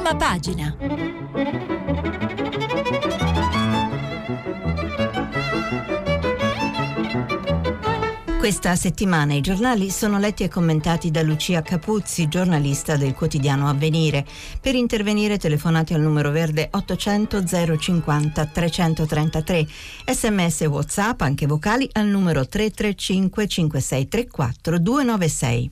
Prima pagina. Questa settimana i giornali sono letti e commentati da Lucia Capuzzi, giornalista del quotidiano Avvenire. Per intervenire telefonate al numero verde 800 050 333, sms whatsapp anche vocali al numero 335 5634 296.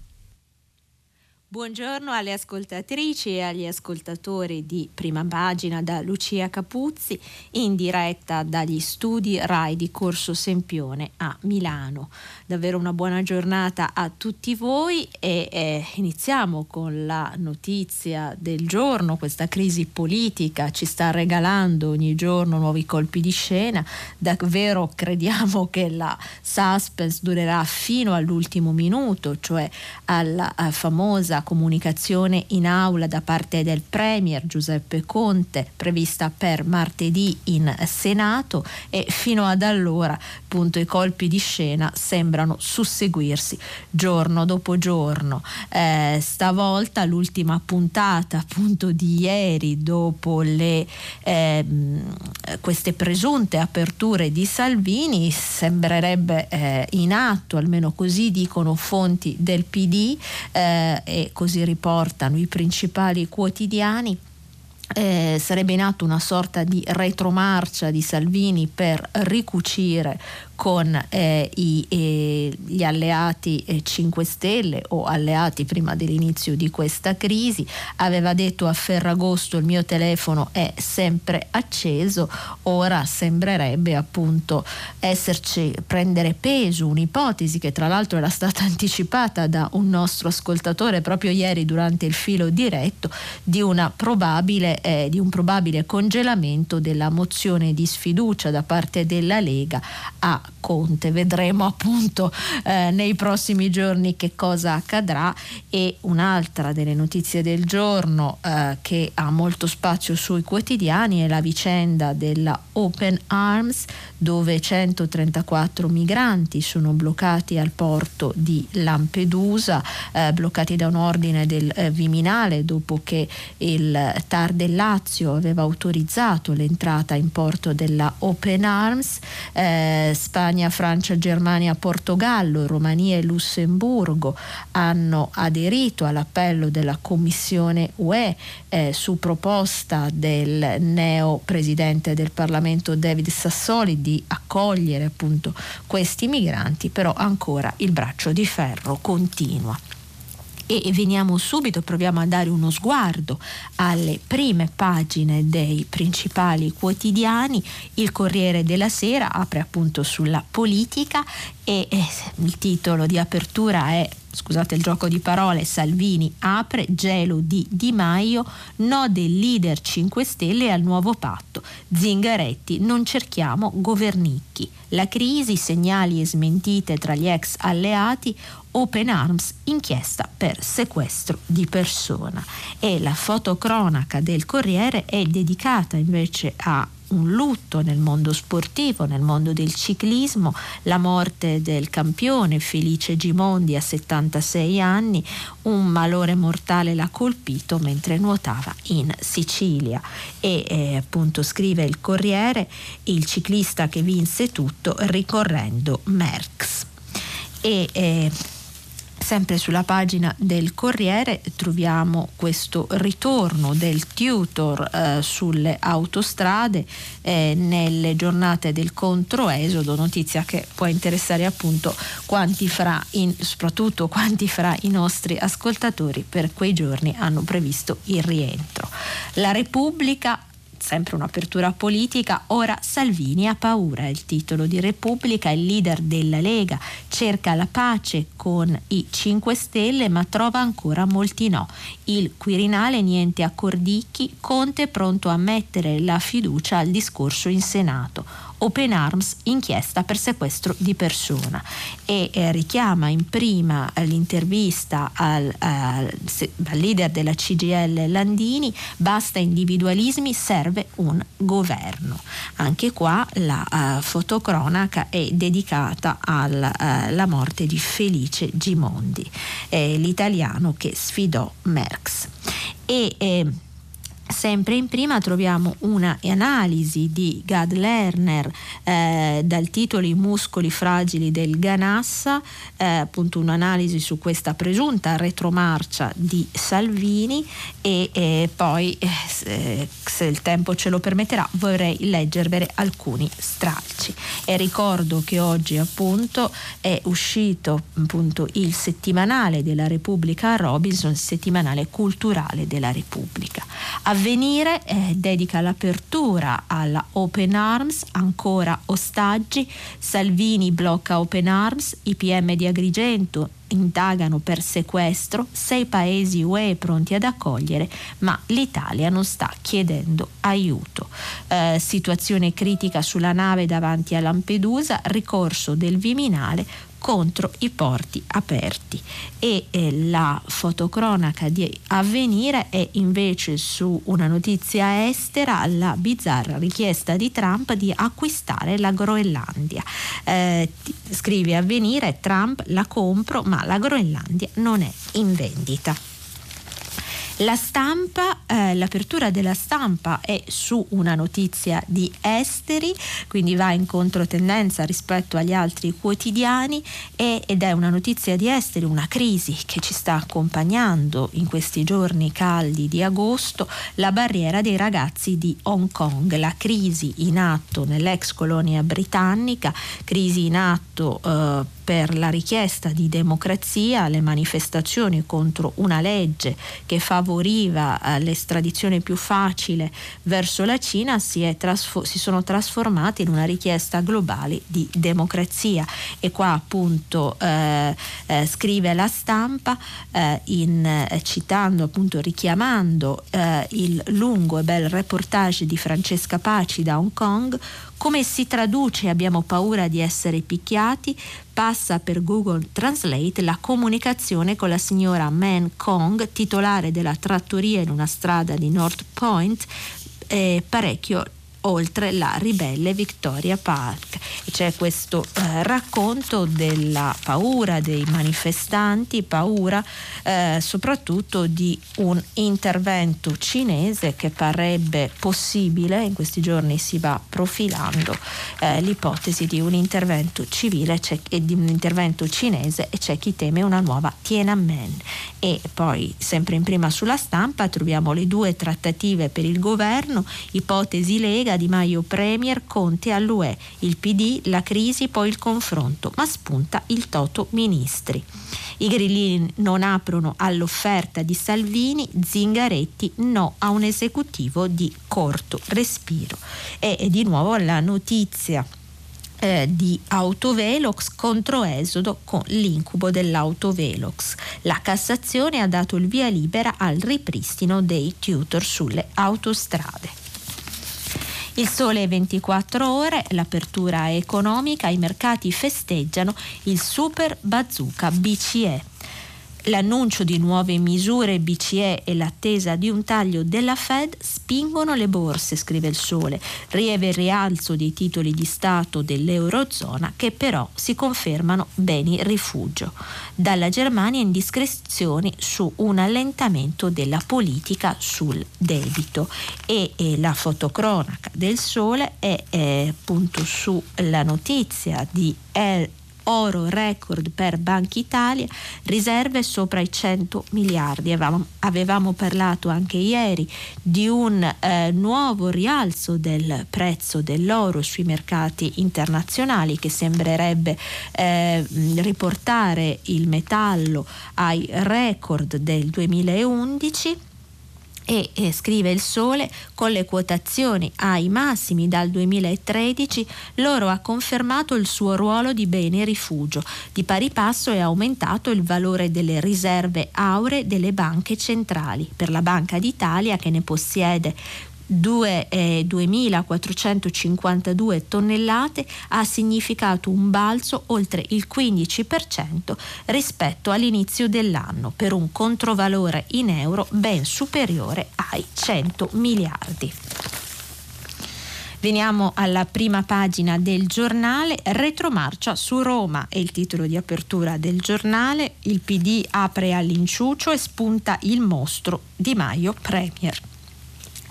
Buongiorno alle ascoltatrici e agli ascoltatori di Prima Pagina da Lucia Capuzzi in diretta dagli studi RAI di Corso Sempione a Milano. Davvero una buona giornata a tutti voi e eh, iniziamo con la notizia del giorno. Questa crisi politica ci sta regalando ogni giorno nuovi colpi di scena. Davvero crediamo che la suspense durerà fino all'ultimo minuto, cioè alla famosa comunicazione in aula da parte del Premier Giuseppe Conte prevista per martedì in Senato e fino ad allora appunto i colpi di scena sembrano susseguirsi giorno dopo giorno. Eh, stavolta l'ultima puntata appunto di ieri dopo le, eh, queste presunte aperture di Salvini sembrerebbe eh, in atto, almeno così dicono fonti del PD eh, così riportano i principali quotidiani, eh, sarebbe in una sorta di retromarcia di Salvini per ricucire con eh, i, eh, gli alleati eh, 5 Stelle o alleati prima dell'inizio di questa crisi, aveva detto a Ferragosto il mio telefono è sempre acceso, ora sembrerebbe appunto esserci, prendere peso. Un'ipotesi che tra l'altro era stata anticipata da un nostro ascoltatore proprio ieri durante il filo diretto di, probabile, eh, di un probabile congelamento della mozione di sfiducia da parte della Lega a Conte. Vedremo appunto eh, nei prossimi giorni che cosa accadrà e un'altra delle notizie del giorno eh, che ha molto spazio sui quotidiani è la vicenda della Open Arms dove 134 migranti sono bloccati al porto di Lampedusa, eh, bloccati da un ordine del eh, Viminale dopo che il TAR del Lazio aveva autorizzato l'entrata in porto della Open Arms. Eh, Spagna, Francia, Germania, Portogallo, Romania e Lussemburgo hanno aderito all'appello della Commissione UE eh, su proposta del neo presidente del Parlamento David Sassoli di accogliere appunto questi migranti, però ancora il braccio di ferro continua e veniamo subito, proviamo a dare uno sguardo alle prime pagine dei principali quotidiani. Il Corriere della Sera apre appunto sulla politica e eh, il titolo di apertura è scusate il gioco di parole, Salvini apre, gelo di Di Maio, no del leader 5 Stelle al nuovo patto. Zingaretti, non cerchiamo governicchi. La crisi, segnali e smentite tra gli ex alleati, Open Arms, inchiesta per sequestro di persona. E la fotocronaca del Corriere è dedicata invece a un lutto nel mondo sportivo, nel mondo del ciclismo, la morte del campione Felice Gimondi a 76 anni, un malore mortale l'ha colpito mentre nuotava in Sicilia e eh, appunto scrive il Corriere il ciclista che vinse tutto ricorrendo Merckx. E, eh, Sempre sulla pagina del Corriere troviamo questo ritorno del tutor eh, sulle autostrade eh, nelle giornate del controesodo, notizia che può interessare appunto quanti fra, in, soprattutto quanti fra i nostri ascoltatori per quei giorni hanno previsto il rientro. La Repubblica sempre un'apertura politica, ora Salvini ha paura, il titolo di Repubblica, il leader della Lega cerca la pace con i 5 Stelle ma trova ancora molti no. Il Quirinale niente a Cordicchi, Conte pronto a mettere la fiducia al discorso in Senato. Open Arms inchiesta per sequestro di persona e eh, richiama in prima l'intervista al, al, al leader della CGL Landini, basta individualismi, serve un governo. Anche qua la uh, fotocronaca è dedicata alla uh, morte di Felice Gimondi, eh, l'italiano che sfidò Merckx. E, eh, Sempre in prima troviamo una analisi di Gad Lerner eh, dal titolo I muscoli fragili del Ganassa, eh, appunto un'analisi su questa presunta retromarcia di Salvini e, e poi eh, se, se, il tempo ce lo permetterà vorrei leggervene alcuni stralci. E ricordo che oggi appunto è uscito appunto il settimanale della Repubblica Robinson, il settimanale culturale della Repubblica. Avvenire eh, dedica l'apertura alla Open Arms, ancora ostaggi, Salvini blocca Open Arms, i PM di Agrigento indagano per sequestro, sei paesi UE pronti ad accogliere, ma l'Italia non sta chiedendo aiuto. Eh, situazione critica sulla nave davanti a Lampedusa, ricorso del Viminale, contro i porti aperti e eh, la fotocronaca di avvenire è invece su una notizia estera la bizzarra richiesta di Trump di acquistare la Groenlandia. Eh, scrive avvenire Trump la compro ma la Groenlandia non è in vendita. La stampa, eh, l'apertura della stampa è su una notizia di esteri, quindi va in controtendenza rispetto agli altri quotidiani e, ed è una notizia di esteri, una crisi che ci sta accompagnando in questi giorni caldi di agosto, la barriera dei ragazzi di Hong Kong, la crisi in atto nell'ex colonia britannica, crisi in atto eh, per la richiesta di democrazia, le manifestazioni contro una legge che favoriva eh, l'estradizione più facile verso la Cina si, trasfo- si, sono trasformate in una richiesta globale di democrazia. E qua appunto eh, eh, scrive la stampa eh, in, eh, citando appunto richiamando il lungo e bel reportage di Francesca Paci da Hong Kong come si traduce abbiamo paura di essere picchiati? Passa per Google Translate la comunicazione con la signora Man Kong, titolare della trattoria in una strada di North Point, eh, parecchio oltre la ribelle Victoria Park. c'è questo eh, racconto della paura dei manifestanti, paura eh, soprattutto di un intervento cinese che parrebbe possibile, in questi giorni si va profilando eh, l'ipotesi di un intervento civile e di un intervento cinese e c'è chi teme una nuova Tiananmen. E poi sempre in prima sulla stampa troviamo le due trattative per il governo, ipotesi Lega di Maio Premier, Conte all'UE, il PD, la crisi, poi il confronto, ma spunta il toto ministri. I grillini non aprono all'offerta di Salvini, Zingaretti no a un esecutivo di corto respiro. E, e di nuovo la notizia eh, di autovelox contro Esodo con l'incubo dell'autovelox. La Cassazione ha dato il via libera al ripristino dei tutor sulle autostrade. Il sole 24 ore, l'apertura economica, i mercati festeggiano il super bazooka BCE l'annuncio di nuove misure BCE e l'attesa di un taglio della Fed spingono le borse, scrive il Sole. Rieve il rialzo dei titoli di Stato dell'Eurozona che però si confermano beni rifugio. Dalla Germania indiscrezioni su un allentamento della politica sul debito e, e la fotocronaca del Sole è, è appunto sulla notizia di El oro record per Banca Italia, riserve sopra i 100 miliardi. Avevamo, avevamo parlato anche ieri di un eh, nuovo rialzo del prezzo dell'oro sui mercati internazionali che sembrerebbe eh, riportare il metallo ai record del 2011 e, e, scrive il Sole, con le quotazioni ai massimi dal 2013, l'oro ha confermato il suo ruolo di bene rifugio. Di pari passo è aumentato il valore delle riserve auree delle banche centrali. Per la Banca d'Italia, che ne possiede 2, eh, 2.452 tonnellate ha significato un balzo oltre il 15% rispetto all'inizio dell'anno per un controvalore in euro ben superiore ai 100 miliardi. Veniamo alla prima pagina del giornale, retromarcia su Roma è il titolo di apertura del giornale, il PD apre all'inciucio e spunta il mostro Di Maio Premier.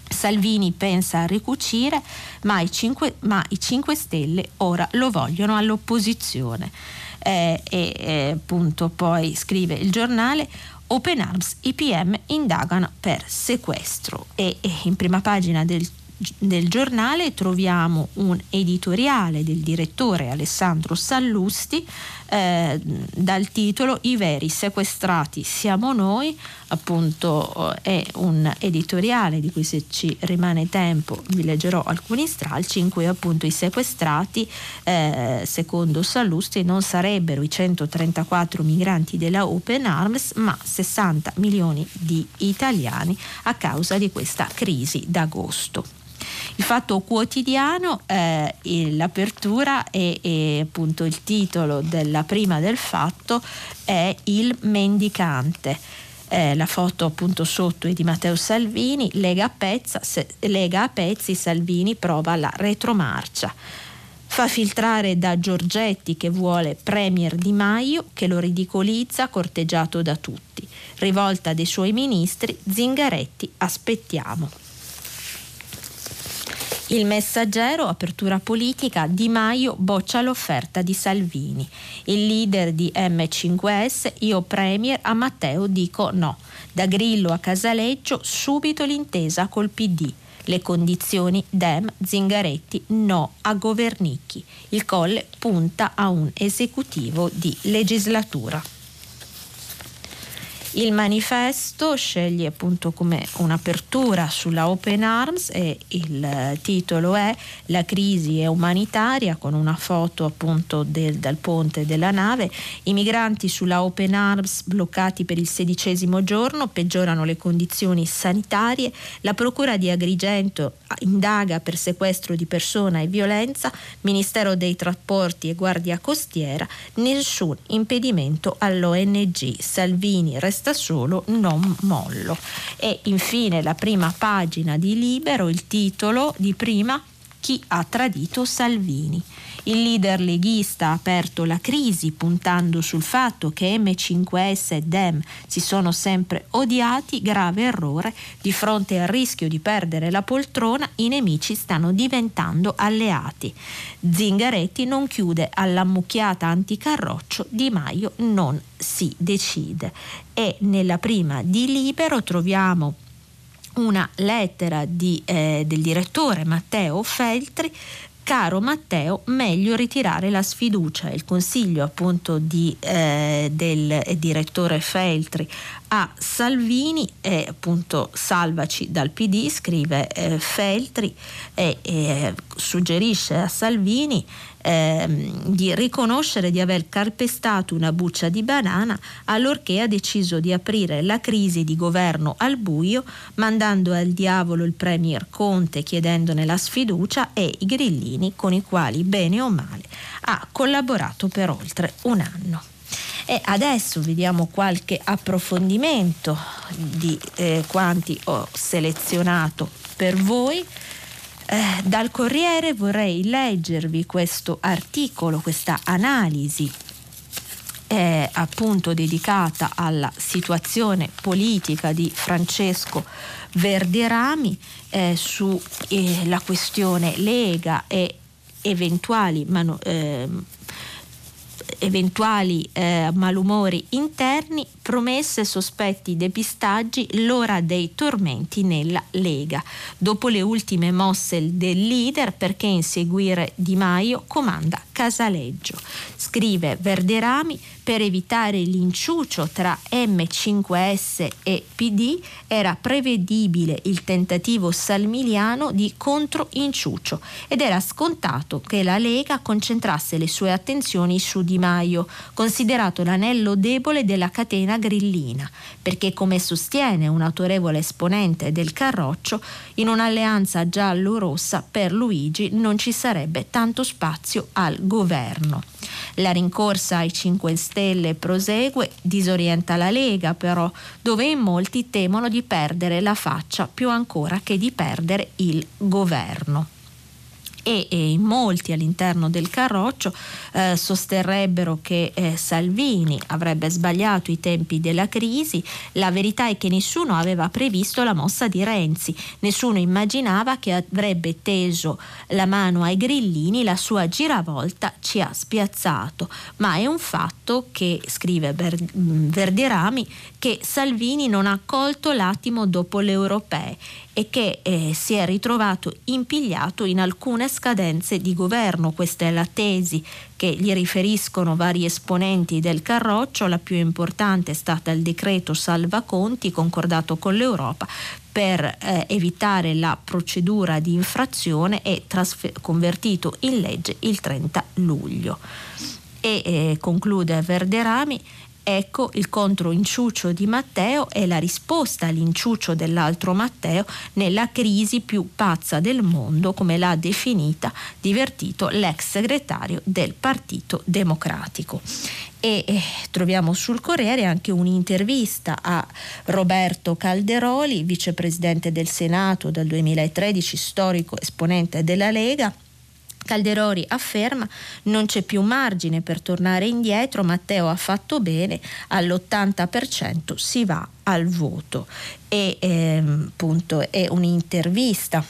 Salvini pensa a ricucire, ma i 5, ma i 5 Stelle ora lo vogliono all'opposizione. Eh, e eh, appunto poi scrive il giornale Open Arms, IPM indagano per sequestro e, e in prima pagina del del giornale troviamo un editoriale del direttore Alessandro Sallusti eh, dal titolo I veri sequestrati siamo noi, appunto eh, è un editoriale di cui se ci rimane tempo vi leggerò alcuni stralci in cui appunto i sequestrati eh, secondo Sallusti non sarebbero i 134 migranti della Open Arms ma 60 milioni di italiani a causa di questa crisi d'agosto. Il fatto quotidiano, eh, l'apertura e, appunto il titolo della prima del fatto è Il mendicante. Eh, la foto appunto sotto è di Matteo Salvini, Lega a, Pezza, se, Lega a pezzi, Salvini prova la retromarcia. Fa filtrare da Giorgetti che vuole Premier Di Maio che lo ridicolizza corteggiato da tutti. Rivolta dei suoi ministri, Zingaretti aspettiamo. Il messaggero, apertura politica, Di Maio boccia l'offerta di Salvini. Il leader di M5S, io premier, a Matteo dico no. Da Grillo a Casaleggio, subito l'intesa col PD. Le condizioni Dem, Zingaretti, no a Governicchi. Il Colle punta a un esecutivo di legislatura. Il manifesto sceglie appunto come un'apertura sulla Open Arms e il titolo è La crisi è umanitaria con una foto appunto del, dal ponte della nave. I migranti sulla Open Arms bloccati per il sedicesimo giorno peggiorano le condizioni sanitarie. La Procura di Agrigento indaga per sequestro di persona e violenza. Ministero dei Trasporti e Guardia Costiera. Nessun impedimento all'ONG. Salvini resta resta solo Non mollo. E infine la prima pagina di Libero, il titolo di prima Chi ha tradito Salvini. Il leader leghista ha aperto la crisi puntando sul fatto che M5S e Dem si sono sempre odiati, grave errore, di fronte al rischio di perdere la poltrona i nemici stanno diventando alleati. Zingaretti non chiude all'ammucchiata anticarroccio, Di Maio non si decide. E nella prima di Libero troviamo una lettera di, eh, del direttore Matteo Feltri caro Matteo, meglio ritirare la sfiducia. Il consiglio appunto di, eh, del direttore Feltri a Salvini e appunto salvaci dal PD, scrive eh, Feltri e, e suggerisce a Salvini ehm, di riconoscere di aver calpestato una buccia di banana allorché ha deciso di aprire la crisi di governo al buio mandando al diavolo il premier Conte chiedendone la sfiducia e i grillini con i quali bene o male ha collaborato per oltre un anno. E adesso vediamo qualche approfondimento di eh, quanti ho selezionato per voi. Eh, dal Corriere vorrei leggervi questo articolo, questa analisi. Eh, appunto dedicata alla situazione politica di Francesco Verderami eh, sulla eh, questione Lega e eventuali manu- ehm, eventuali eh, malumori interni, promesse, sospetti, depistaggi, l'ora dei tormenti nella Lega. Dopo le ultime mosse del leader, perché inseguire Di Maio comanda Casaleggio. Scrive Verderami, per evitare l'inciucio tra M5S e PD era prevedibile il tentativo salmiliano di controinciucio ed era scontato che la Lega concentrasse le sue attenzioni su Di Maio, considerato l'anello debole della catena grillina, perché come sostiene un autorevole esponente del Carroccio, in un'alleanza giallo-rossa per Luigi non ci sarebbe tanto spazio al governo. La rincorsa ai 5 Stelle prosegue, disorienta la Lega però, dove in molti temono di perdere la faccia più ancora che di perdere il governo. E, e in molti all'interno del Carroccio eh, sosterrebbero che eh, Salvini avrebbe sbagliato i tempi della crisi. La verità è che nessuno aveva previsto la mossa di Renzi, nessuno immaginava che avrebbe teso la mano ai grillini, la sua giravolta ci ha spiazzato, ma è un fatto che, scrive Verderami, che Salvini non ha colto l'attimo dopo le europee e che eh, si è ritrovato impigliato in alcune scadenze di governo. Questa è la tesi che gli riferiscono vari esponenti del Carroccio. La più importante è stata il decreto Salva Conti concordato con l'Europa per eh, evitare la procedura di infrazione e trasfer- convertito in legge il 30 luglio. E eh, conclude Verderami Ecco il controinciuccio di Matteo e la risposta all'inciuccio dell'altro Matteo nella crisi più pazza del mondo, come l'ha definita divertito l'ex segretario del Partito Democratico. E eh, troviamo sul Corriere anche un'intervista a Roberto Calderoli, vicepresidente del Senato dal 2013, storico esponente della Lega Calderori afferma non c'è più margine per tornare indietro, Matteo ha fatto bene, all'80% si va al voto. E ehm, appunto è un'intervista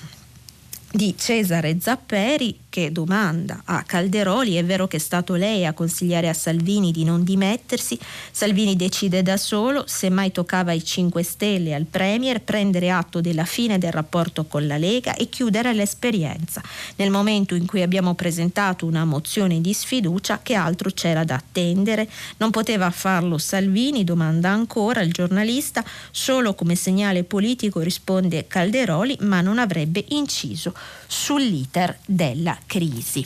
di Cesare Zapperi che domanda a Calderoli, è vero che è stato lei a consigliare a Salvini di non dimettersi, Salvini decide da solo, se mai toccava ai 5 Stelle al Premier, prendere atto della fine del rapporto con la Lega e chiudere l'esperienza. Nel momento in cui abbiamo presentato una mozione di sfiducia, che altro c'era da attendere? Non poteva farlo Salvini, domanda ancora il giornalista, solo come segnale politico risponde Calderoli, ma non avrebbe inciso sull'iter della crisi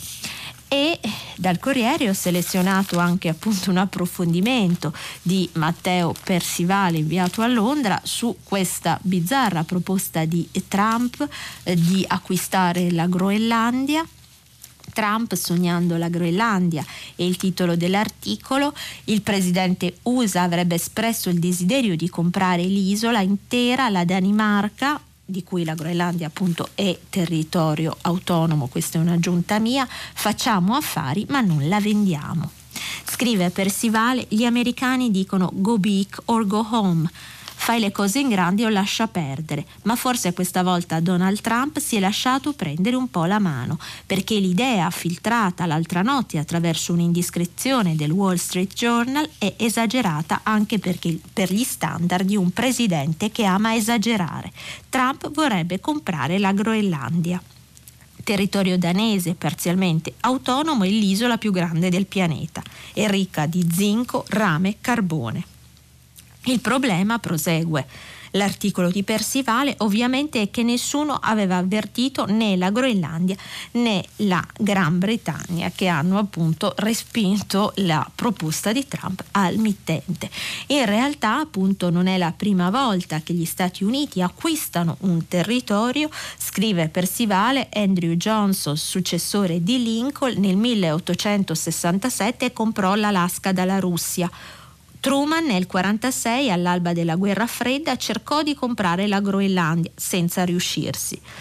e dal Corriere ho selezionato anche appunto un approfondimento di Matteo Persivale inviato a Londra su questa bizzarra proposta di Trump eh, di acquistare la Groenlandia. Trump sognando la Groenlandia è il titolo dell'articolo. Il presidente USA avrebbe espresso il desiderio di comprare l'isola intera, la Danimarca, di cui la Groenlandia appunto è territorio autonomo, questa è un'aggiunta mia, facciamo affari ma non la vendiamo. Scrive Persivale, gli americani dicono go big or go home fai le cose in grandi o lascia perdere, ma forse questa volta Donald Trump si è lasciato prendere un po' la mano, perché l'idea filtrata l'altra notte attraverso un'indiscrezione del Wall Street Journal è esagerata anche perché, per gli standard di un presidente che ama esagerare. Trump vorrebbe comprare la Groenlandia territorio danese parzialmente autonomo e l'isola più grande del pianeta, è ricca di zinco, rame, carbone. Il problema, prosegue l'articolo di Persivale, ovviamente è che nessuno aveva avvertito né la Groenlandia né la Gran Bretagna che hanno appunto respinto la proposta di Trump al mittente. In realtà appunto non è la prima volta che gli Stati Uniti acquistano un territorio, scrive Persivale, Andrew Johnson, successore di Lincoln, nel 1867 comprò l'Alaska dalla Russia Truman nel 1946, all'alba della guerra fredda, cercò di comprare la Groenlandia senza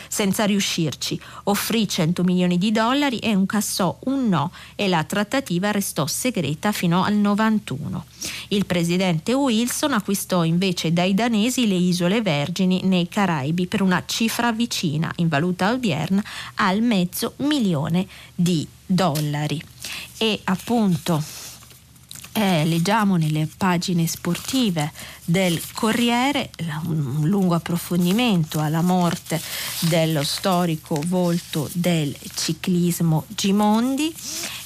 senza riuscirci. Offrì 100 milioni di dollari e incassò un no e la trattativa restò segreta fino al 91. Il presidente Wilson acquistò invece dai danesi le isole Vergini nei Caraibi per una cifra vicina, in valuta odierna, al mezzo milione di dollari. E appunto eh, leggiamo nelle pagine sportive del Corriere un lungo approfondimento alla morte dello storico volto del ciclismo Gimondi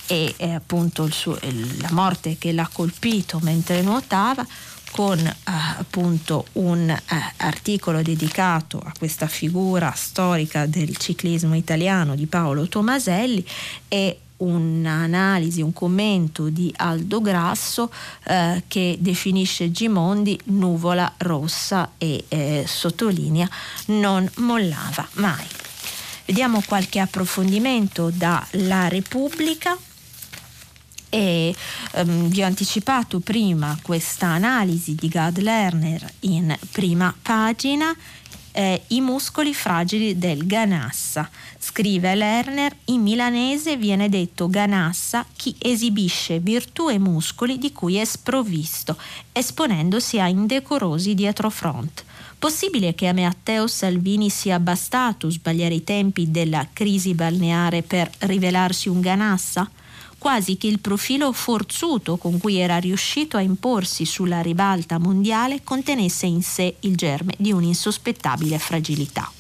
e eh, appunto suo, la morte che l'ha colpito mentre nuotava con eh, appunto un eh, articolo dedicato a questa figura storica del ciclismo italiano di Paolo Tomaselli e un'analisi, un commento di Aldo Grasso eh, che definisce Gimondi nuvola rossa e eh, sottolinea non mollava mai. Vediamo qualche approfondimento dalla Repubblica. E ehm, vi ho anticipato prima questa analisi di Gad Lerner in prima pagina eh, i muscoli fragili del Ganassa. Scrive Lerner, in milanese viene detto Ganassa chi esibisce virtù e muscoli di cui è sprovvisto, esponendosi a indecorosi dietrofront. Possibile che a Matteo Salvini sia bastato sbagliare i tempi della crisi balneare per rivelarsi un Ganassa? Quasi che il profilo forzuto con cui era riuscito a imporsi sulla ribalta mondiale contenesse in sé il germe di un'insospettabile fragilità.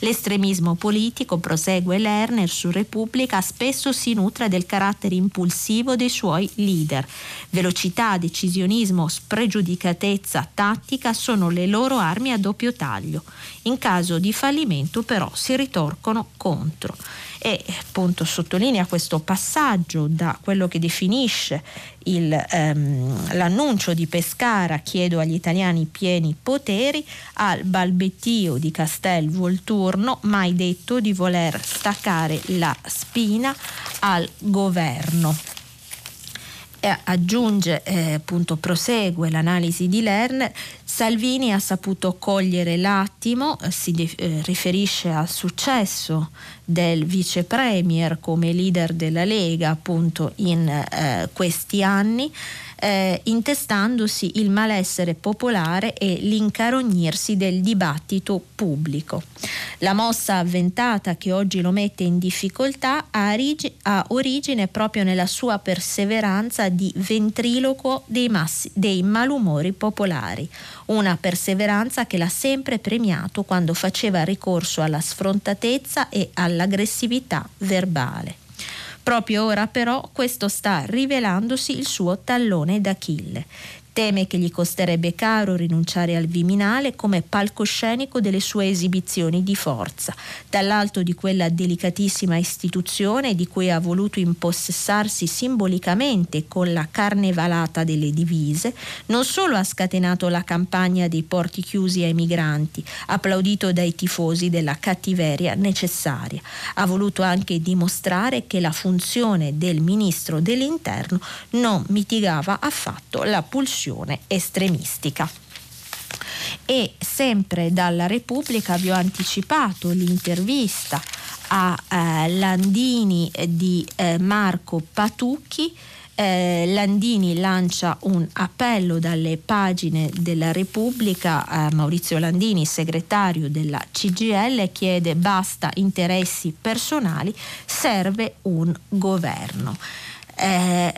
L'estremismo politico, prosegue Lerner su Repubblica, spesso si nutre del carattere impulsivo dei suoi leader. Velocità, decisionismo, spregiudicatezza tattica sono le loro armi a doppio taglio. In caso di fallimento però si ritorcono contro e appunto sottolinea questo passaggio da quello che definisce il, ehm, l'annuncio di Pescara chiedo agli italiani pieni poteri al balbettio di Castel Volturno mai detto di voler staccare la spina al governo. E aggiunge, eh, appunto prosegue l'analisi di Lerner, Salvini ha saputo cogliere l'attimo, eh, si eh, riferisce al successo del vice premier come leader della Lega appunto in eh, questi anni eh, intestandosi il malessere popolare e l'incarognirsi del dibattito pubblico. La mossa avventata che oggi lo mette in difficoltà ha, origi- ha origine proprio nella sua perseveranza di ventriloquo dei, massi- dei malumori popolari, una perseveranza che l'ha sempre premiato quando faceva ricorso alla sfrontatezza e all'aggressività verbale. Proprio ora però questo sta rivelandosi il suo tallone d'Achille. Teme che gli costerebbe caro rinunciare al Viminale come palcoscenico delle sue esibizioni di forza, dall'alto di quella delicatissima istituzione di cui ha voluto impossessarsi simbolicamente con la carnevalata delle divise, non solo ha scatenato la campagna dei porti chiusi ai migranti, applaudito dai tifosi della cattiveria necessaria, ha voluto anche dimostrare che la funzione del ministro dell'interno non mitigava affatto la pulsione posizione estremistica. E sempre dalla Repubblica vi ho anticipato l'intervista a eh, Landini di eh, Marco Patucchi. Eh, Landini lancia un appello dalle pagine della Repubblica, Maurizio Landini, segretario della CGL, chiede basta interessi personali, serve un governo. Eh,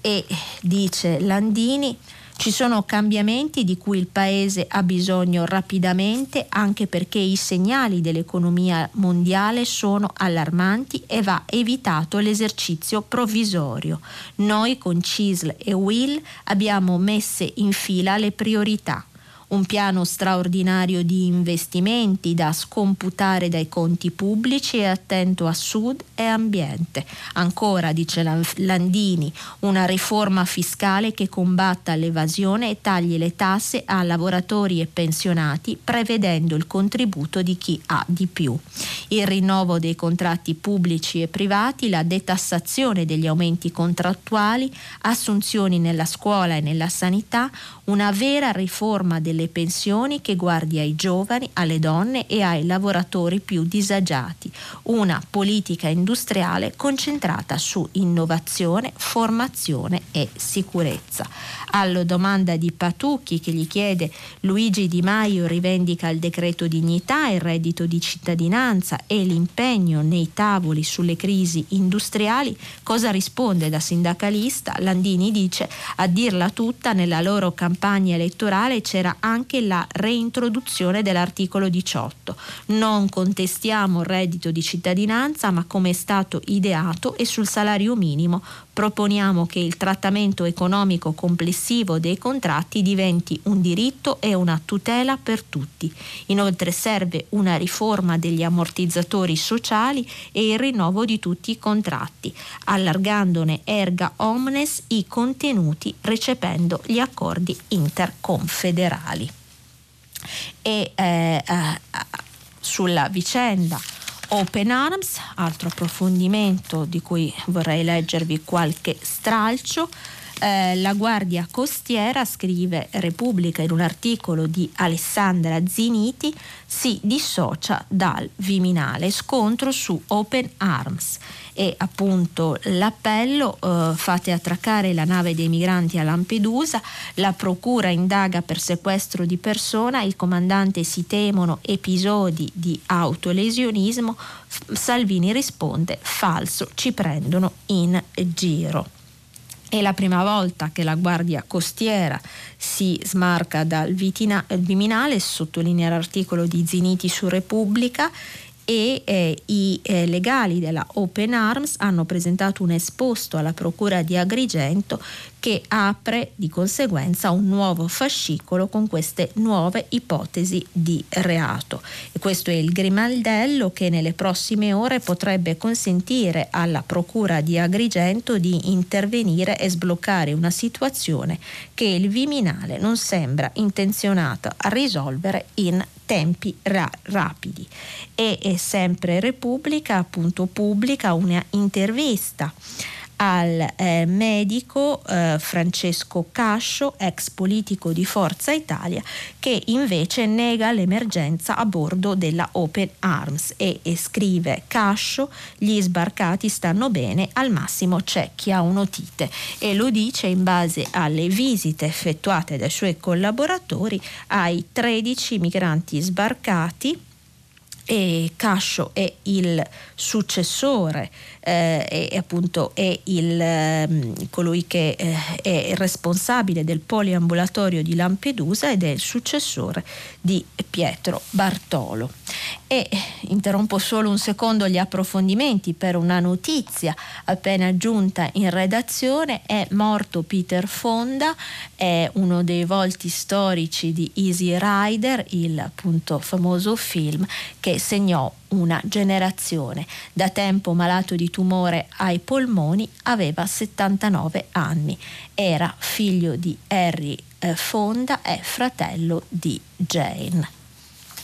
e dice Landini, ci sono cambiamenti di cui il Paese ha bisogno rapidamente anche perché i segnali dell'economia mondiale sono allarmanti e va evitato l'esercizio provvisorio. Noi con CISL e WIL abbiamo messe in fila le priorità un piano straordinario di investimenti da scomputare dai conti pubblici e attento a sud e ambiente. Ancora, dice Landini, una riforma fiscale che combatta l'evasione e tagli le tasse a lavoratori e pensionati, prevedendo il contributo di chi ha di più. Il rinnovo dei contratti pubblici e privati, la detassazione degli aumenti contrattuali, assunzioni nella scuola e nella sanità, una vera riforma delle delle pensioni che guardi ai giovani, alle donne e ai lavoratori più disagiati, una politica industriale concentrata su innovazione, formazione e sicurezza. Alla domanda di Patucchi che gli chiede Luigi Di Maio rivendica il decreto dignità, il reddito di cittadinanza e l'impegno nei tavoli sulle crisi industriali, cosa risponde da sindacalista? Landini dice a dirla tutta nella loro campagna elettorale c'era anche la reintroduzione dell'articolo 18. Non contestiamo il reddito di cittadinanza, ma come è stato ideato e sul salario minimo proponiamo che il trattamento economico complessivo dei contratti diventi un diritto e una tutela per tutti. Inoltre serve una riforma degli ammortizzatori sociali e il rinnovo di tutti i contratti, allargandone erga omnes i contenuti recependo gli accordi interconfederali. E eh, eh, sulla vicenda Open Arms, altro approfondimento di cui vorrei leggervi qualche stralcio. eh, la Guardia Costiera, scrive Repubblica in un articolo di Alessandra Ziniti, si dissocia dal Viminale, scontro su Open Arms e appunto l'appello eh, fate attraccare la nave dei migranti a Lampedusa, la procura indaga per sequestro di persona, il comandante si temono episodi di autolesionismo, Salvini risponde falso, ci prendono in giro. È la prima volta che la Guardia Costiera si smarca dal Viminale, sottolinea l'articolo di Ziniti su Repubblica e eh, i eh, legali della Open Arms hanno presentato un esposto alla Procura di Agrigento che apre di conseguenza un nuovo fascicolo con queste nuove ipotesi di reato. E questo è il grimaldello che nelle prossime ore potrebbe consentire alla Procura di Agrigento di intervenire e sbloccare una situazione che il Viminale non sembra intenzionato a risolvere in tempi ra- rapidi. E è sempre Repubblica appunto pubblica una intervista al eh, medico eh, Francesco Cascio, ex politico di Forza Italia, che invece nega l'emergenza a bordo della Open Arms e, e scrive Cascio, gli sbarcati stanno bene, al massimo c'è chi ha un'otite e lo dice in base alle visite effettuate dai suoi collaboratori ai 13 migranti sbarcati e Cascio è il successore eh, è appunto è il, eh, colui che eh, è responsabile del poliambulatorio di Lampedusa ed è il successore di Pietro Bartolo. E interrompo solo un secondo gli approfondimenti per una notizia appena giunta in redazione. È morto Peter Fonda, è uno dei volti storici di Easy Rider, il appunto famoso film che segnò una generazione. Da tempo malato di tumore ai polmoni, aveva 79 anni. Era figlio di Harry eh, Fonda e fratello di Jane.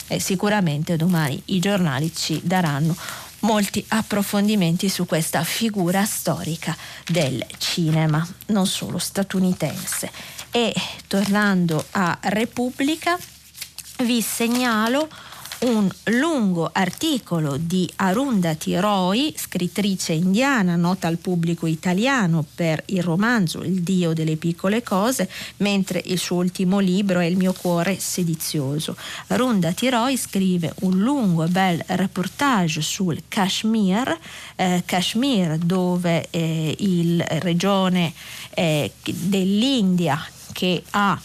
E sicuramente domani i giornali ci daranno molti approfondimenti su questa figura storica del cinema, non solo statunitense. E tornando a Repubblica, vi segnalo un lungo articolo di Arundhati Roy, scrittrice indiana nota al pubblico italiano per il romanzo Il Dio delle piccole cose, mentre il suo ultimo libro è Il mio cuore sedizioso. Arundhati Roy scrive un lungo e bel reportage sul Kashmir, eh, Kashmir dove eh, il regione eh, dell'India che ha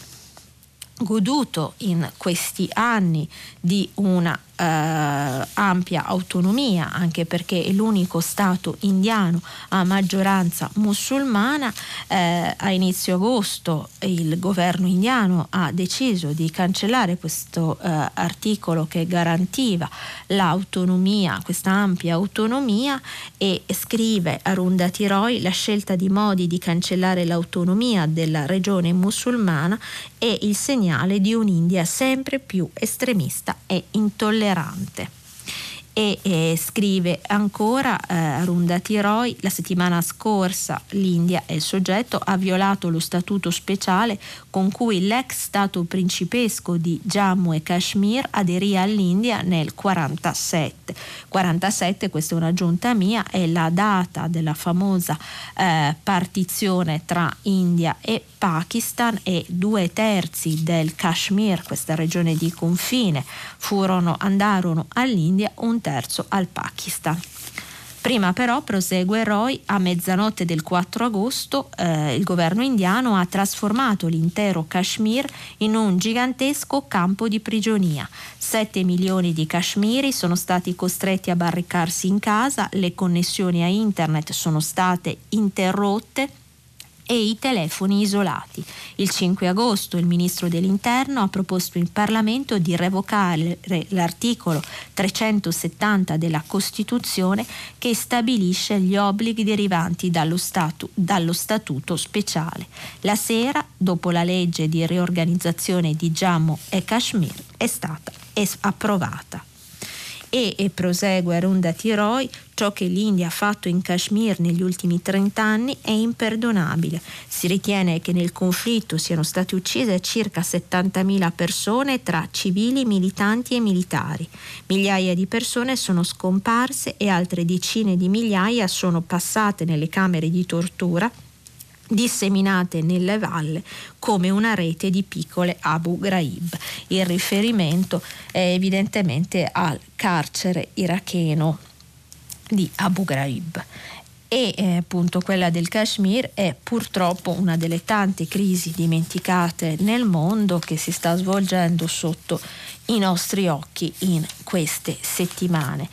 goduto in questi anni di una eh, ampia autonomia, anche perché è l'unico Stato indiano a maggioranza musulmana. Eh, a inizio agosto il governo indiano ha deciso di cancellare questo eh, articolo che garantiva l'autonomia, questa ampia autonomia e scrive Arundhati Roy la scelta di modi di cancellare l'autonomia della regione musulmana è il segnale di un'India sempre più estremista e intollerante tollerante. E eh, scrive ancora eh, Arundhati Roy, la settimana scorsa l'India è il soggetto, ha violato lo statuto speciale con cui l'ex stato principesco di Jammu e Kashmir aderì all'India nel 1947. 47, questa è una giunta mia, è la data della famosa eh, partizione tra India e Pakistan e due terzi del Kashmir, questa regione di confine, furono, andarono all'India, un terzo al Pakistan. Prima però, prosegue Roy, a mezzanotte del 4 agosto eh, il governo indiano ha trasformato l'intero Kashmir in un gigantesco campo di prigionia. 7 milioni di kashmiri sono stati costretti a barricarsi in casa, le connessioni a internet sono state interrotte e i telefoni isolati. Il 5 agosto il ministro dell'Interno ha proposto in Parlamento di revocare l'articolo 370 della Costituzione che stabilisce gli obblighi derivanti dallo, statu, dallo statuto speciale. La sera, dopo la legge di riorganizzazione di Jammu e Kashmir, è stata approvata. E, e prosegue Arundhati Roy, ciò che l'India ha fatto in Kashmir negli ultimi 30 anni è imperdonabile. Si ritiene che nel conflitto siano state uccise circa 70.000 persone tra civili, militanti e militari. Migliaia di persone sono scomparse e altre decine di migliaia sono passate nelle camere di tortura disseminate nelle valle come una rete di piccole Abu Ghraib. Il riferimento è evidentemente al carcere iracheno di Abu Ghraib e eh, appunto quella del Kashmir è purtroppo una delle tante crisi dimenticate nel mondo che si sta svolgendo sotto i nostri occhi in queste settimane.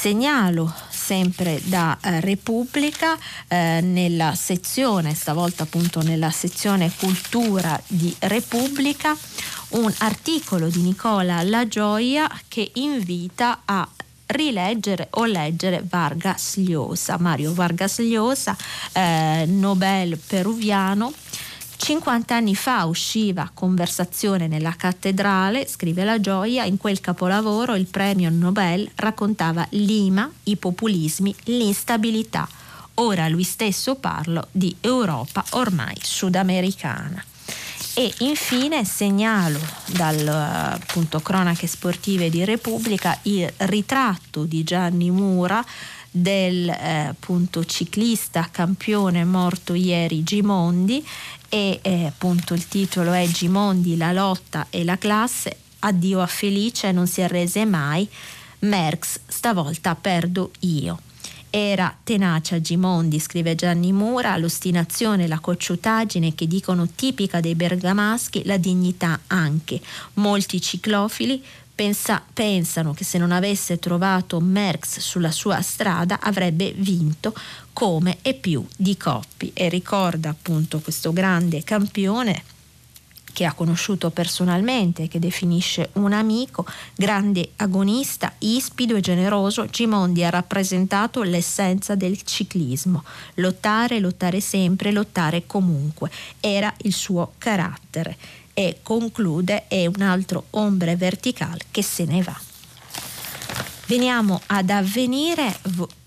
Segnalo sempre da eh, Repubblica eh, nella sezione, stavolta appunto nella sezione cultura di Repubblica, un articolo di Nicola La Gioia che invita a rileggere o leggere Vargas Llosa, Mario Vargas Llosa, eh, Nobel peruviano 50 anni fa usciva Conversazione nella cattedrale, scrive la Gioia, in quel capolavoro il premio Nobel raccontava Lima, i populismi, l'instabilità. Ora lui stesso parla di Europa ormai sudamericana. E infine segnalo dal appunto, cronache sportive di Repubblica il ritratto di Gianni Mura del eh, appunto, ciclista campione morto ieri Gimondi e eh, appunto il titolo è Gimondi, la lotta e la classe, addio a Felice, non si arrese mai, Merx, stavolta perdo io. Era tenacia Gimondi, scrive Gianni Mura, l'ostinazione, la cocciutaggine che dicono tipica dei bergamaschi, la dignità anche. Molti ciclofili pensa, pensano che se non avesse trovato Merckx sulla sua strada avrebbe vinto come e più di Coppi e ricorda appunto questo grande campione che ha conosciuto personalmente, che definisce un amico, grande agonista, ispido e generoso, Gimondi ha rappresentato l'essenza del ciclismo. Lottare, lottare sempre, lottare comunque. Era il suo carattere e conclude è un altro ombre verticale che se ne va. Veniamo ad avvenire,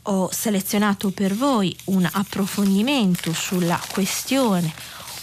ho selezionato per voi un approfondimento sulla questione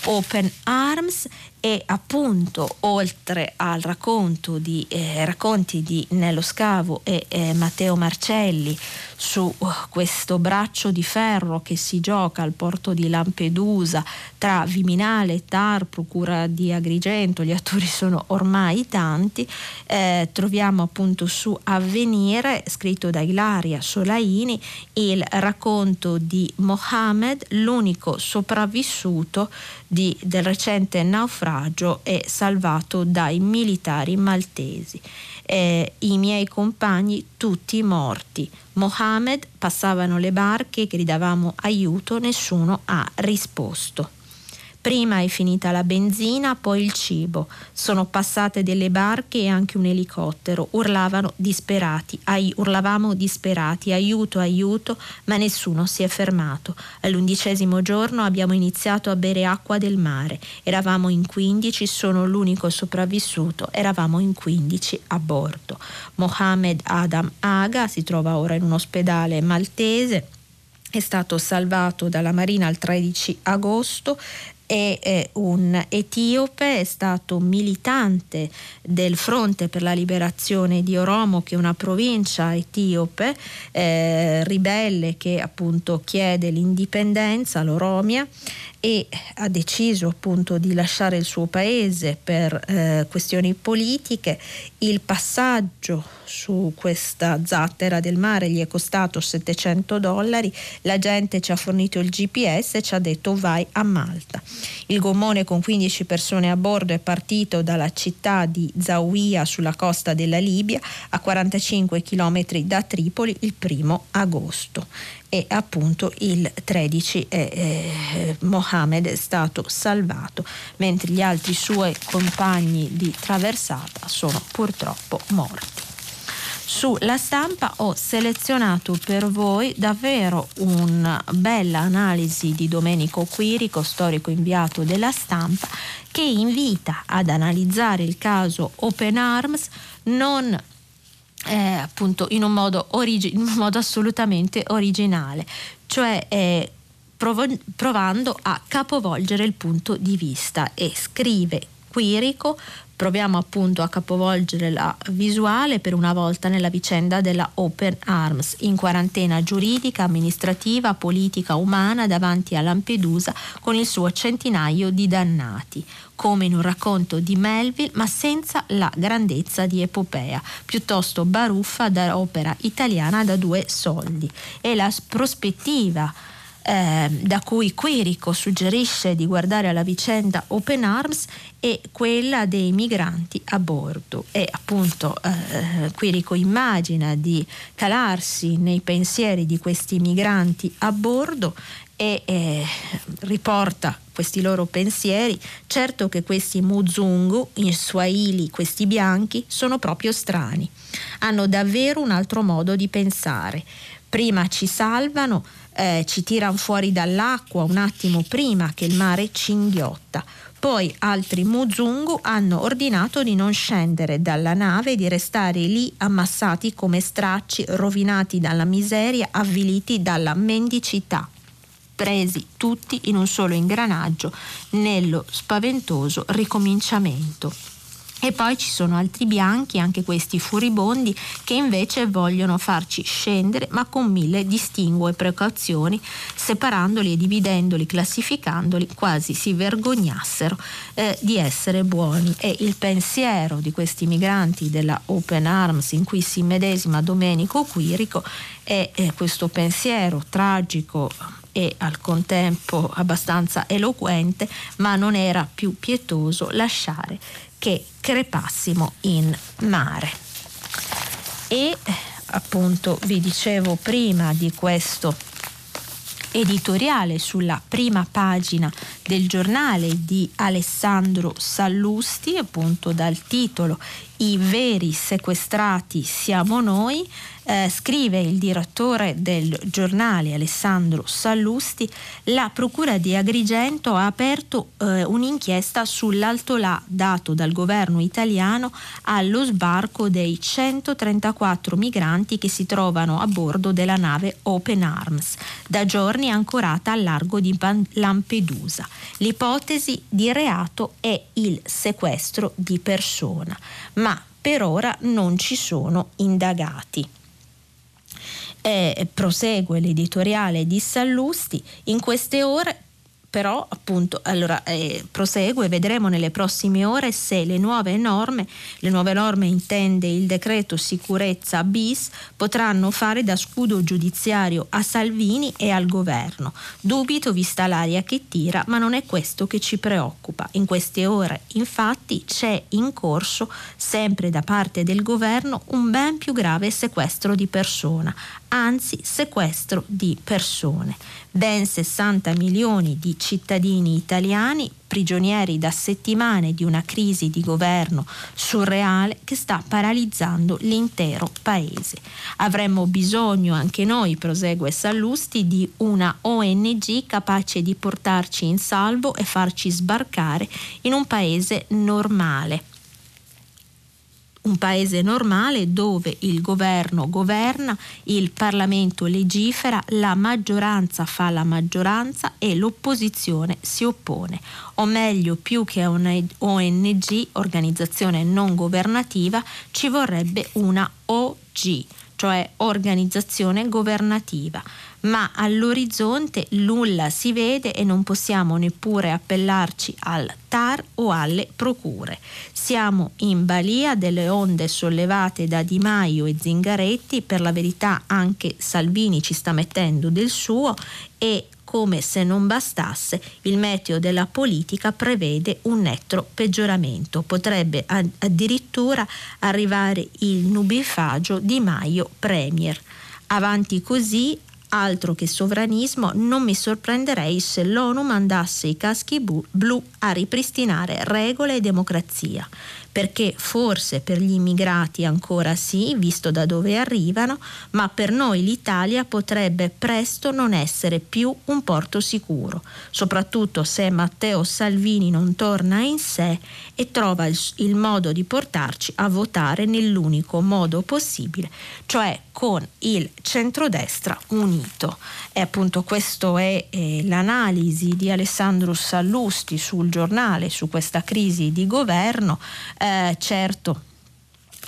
Open Arms e appunto oltre al racconto di eh, racconti di Nello Scavo e eh, Matteo Marcelli su uh, questo braccio di ferro che si gioca al porto di Lampedusa tra Viminale, Tar, Procura di Agrigento, gli attori sono ormai tanti, eh, troviamo appunto su Avvenire, scritto da Ilaria Solaini, il racconto di Mohammed, l'unico sopravvissuto di, del recente naufragio e salvato dai militari maltesi eh, i miei compagni tutti morti. Mohammed passavano le barche, gridavamo aiuto, nessuno ha risposto. Prima è finita la benzina, poi il cibo. Sono passate delle barche e anche un elicottero. Urlavano disperati, ai, urlavamo disperati, aiuto, aiuto, ma nessuno si è fermato. All'undicesimo giorno abbiamo iniziato a bere acqua del mare. Eravamo in 15, sono l'unico sopravvissuto. Eravamo in 15 a bordo. Mohamed Adam Aga si trova ora in un ospedale maltese è stato salvato dalla Marina il 13 agosto è un etiope, è stato militante del Fronte per la Liberazione di Oromo, che è una provincia etiope, eh, ribelle che appunto chiede l'indipendenza, l'Oromia, e ha deciso appunto di lasciare il suo paese per eh, questioni politiche. Il passaggio su questa zattera del mare gli è costato 700 dollari, la gente ci ha fornito il GPS e ci ha detto vai a Malta. Il gommone con 15 persone a bordo è partito dalla città di Zawiya sulla costa della Libia a 45 km da Tripoli il primo agosto e appunto il 13 eh, eh, Mohammed è stato salvato mentre gli altri suoi compagni di traversata sono purtroppo morti. Sulla stampa ho selezionato per voi davvero una bella analisi di Domenico Quirico, storico inviato della stampa, che invita ad analizzare il caso Open Arms non eh, appunto in un, modo origi- in un modo assolutamente originale, cioè eh, prov- provando a capovolgere il punto di vista. E scrive Quirico proviamo appunto a capovolgere la visuale per una volta nella vicenda della Open Arms, in quarantena giuridica, amministrativa, politica, umana davanti a Lampedusa con il suo centinaio di dannati come in un racconto di Melville, ma senza la grandezza di epopea, piuttosto baruffa da opera italiana da due soldi. E la prospettiva eh, da cui Quirico suggerisce di guardare alla vicenda Open Arms è quella dei migranti a bordo e appunto eh, Quirico immagina di calarsi nei pensieri di questi migranti a bordo e eh, riporta questi loro pensieri, certo che questi Muzungu, in Swahili, questi bianchi, sono proprio strani. Hanno davvero un altro modo di pensare. Prima ci salvano, eh, ci tirano fuori dall'acqua un attimo prima che il mare ci inghiotta. Poi altri Muzungu hanno ordinato di non scendere dalla nave di restare lì ammassati come stracci, rovinati dalla miseria, avviliti dalla mendicità presi tutti in un solo ingranaggio nello spaventoso ricominciamento. E poi ci sono altri bianchi, anche questi furibondi, che invece vogliono farci scendere, ma con mille distinguo e precauzioni, separandoli e dividendoli, classificandoli, quasi si vergognassero eh, di essere buoni. E il pensiero di questi migranti della Open Arms, in cui si medesima Domenico Quirico, è, è questo pensiero tragico e al contempo abbastanza eloquente, ma non era più pietoso lasciare che crepassimo in mare. E appunto vi dicevo prima di questo editoriale sulla prima pagina del giornale di Alessandro Sallusti, appunto dal titolo I veri sequestrati siamo noi, eh, scrive il direttore del giornale Alessandro Sallusti, la Procura di Agrigento ha aperto eh, un'inchiesta sull'altolà dato dal governo italiano allo sbarco dei 134 migranti che si trovano a bordo della nave Open Arms, da giorni ancorata al largo di Lampedusa. L'ipotesi di reato è il sequestro di persona, ma per ora non ci sono indagati. E prosegue l'editoriale di Sallusti, in queste ore però appunto allora eh, prosegue vedremo nelle prossime ore se le nuove norme le nuove norme intende il decreto sicurezza bis potranno fare da scudo giudiziario a Salvini e al governo. Dubito vista l'aria che tira ma non è questo che ci preoccupa. In queste ore infatti c'è in corso sempre da parte del governo un ben più grave sequestro di persona anzi sequestro di persone ben 60 milioni di cittadini italiani prigionieri da settimane di una crisi di governo surreale che sta paralizzando l'intero paese. Avremmo bisogno anche noi, prosegue Sallusti, di una ONG capace di portarci in salvo e farci sbarcare in un paese normale un paese normale dove il governo governa, il Parlamento legifera, la maggioranza fa la maggioranza e l'opposizione si oppone. O meglio, più che una ONG, organizzazione non governativa, ci vorrebbe una OG, cioè organizzazione governativa ma all'orizzonte nulla si vede e non possiamo neppure appellarci al TAR o alle procure. Siamo in balia delle onde sollevate da Di Maio e Zingaretti, per la verità anche Salvini ci sta mettendo del suo e come se non bastasse, il meteo della politica prevede un netto peggioramento. Potrebbe addirittura arrivare il nubifagio di Maio Premier. Avanti così Altro che sovranismo, non mi sorprenderei se l'ONU mandasse i caschi blu a ripristinare regole e democrazia. Perché forse per gli immigrati ancora sì, visto da dove arrivano, ma per noi l'Italia potrebbe presto non essere più un porto sicuro, soprattutto se Matteo Salvini non torna in sé e trova il, il modo di portarci a votare nell'unico modo possibile, cioè con il centrodestra unito. E appunto questo è eh, l'analisi di Alessandro Sallusti sul giornale su questa crisi di governo. Eh, certo,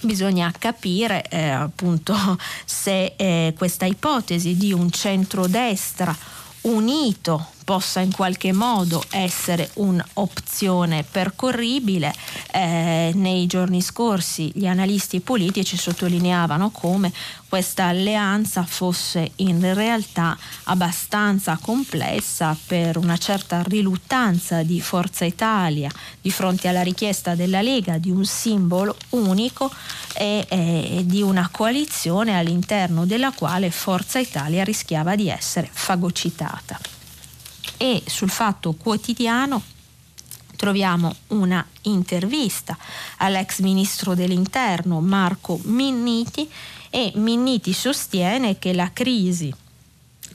bisogna capire eh, appunto se eh, questa ipotesi di un centrodestra unito possa in qualche modo essere un'opzione percorribile. Eh, nei giorni scorsi gli analisti politici sottolineavano come questa alleanza fosse in realtà abbastanza complessa per una certa riluttanza di Forza Italia di fronte alla richiesta della Lega di un simbolo unico e, e di una coalizione all'interno della quale Forza Italia rischiava di essere fagocitata e sul Fatto Quotidiano troviamo una intervista all'ex ministro dell'interno Marco Minniti e Minniti sostiene che la crisi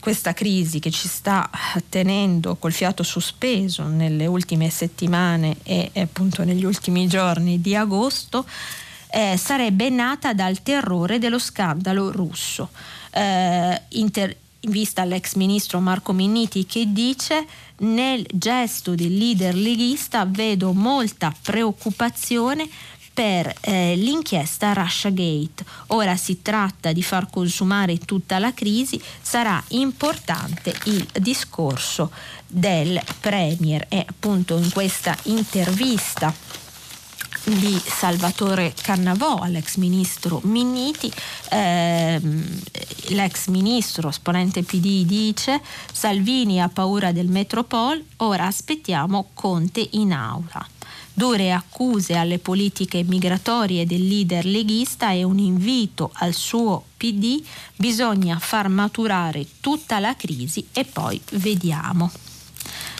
questa crisi che ci sta tenendo col fiato sospeso nelle ultime settimane e appunto negli ultimi giorni di agosto eh, sarebbe nata dal terrore dello scandalo russo. Eh, inter- in vista all'ex ministro Marco Minniti che dice nel gesto del leader leghista vedo molta preoccupazione per eh, l'inchiesta Russia Gate. Ora si tratta di far consumare tutta la crisi, sarà importante il discorso del Premier e appunto in questa intervista di Salvatore Cannavò all'ex ministro Minniti. Ehm, l'ex ministro, esponente PD, dice Salvini ha paura del Metropol, ora aspettiamo Conte in aula. Dure accuse alle politiche migratorie del leader leghista e un invito al suo PD, bisogna far maturare tutta la crisi e poi vediamo.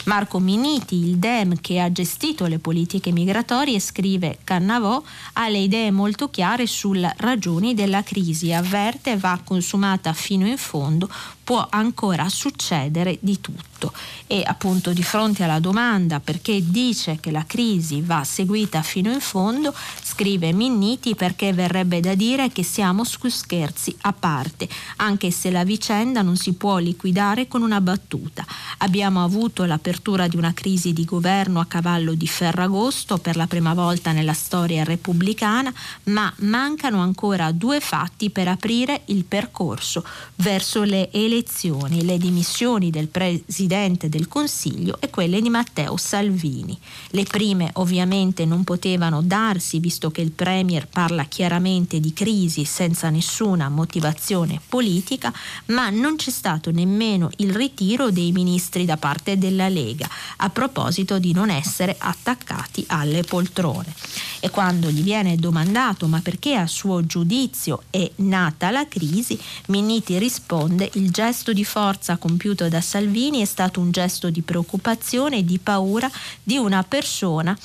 Marco Miniti, il DEM che ha gestito le politiche migratorie, scrive Cannavò, ha le idee molto chiare sulle ragioni della crisi, avverte va consumata fino in fondo, può ancora succedere di tutto. E appunto di fronte alla domanda perché dice che la crisi va seguita fino in fondo, scrive Minniti perché verrebbe da dire che siamo su scherzi a parte, anche se la vicenda non si può liquidare con una battuta. Abbiamo avuto l'apertura di una crisi di governo a cavallo di Ferragosto per la prima volta nella storia repubblicana, ma mancano ancora due fatti per aprire il percorso verso le elezioni le dimissioni del Presidente del Consiglio e quelle di Matteo Salvini. Le prime ovviamente non potevano darsi visto che il Premier parla chiaramente di crisi senza nessuna motivazione politica, ma non c'è stato nemmeno il ritiro dei ministri da parte della Lega a proposito di non essere attaccati alle poltrone. E quando gli viene domandato ma perché a suo giudizio è nata la crisi, Minniti risponde il gesto di forza compiuto da Salvini è stato un gesto di preoccupazione e di paura di una persona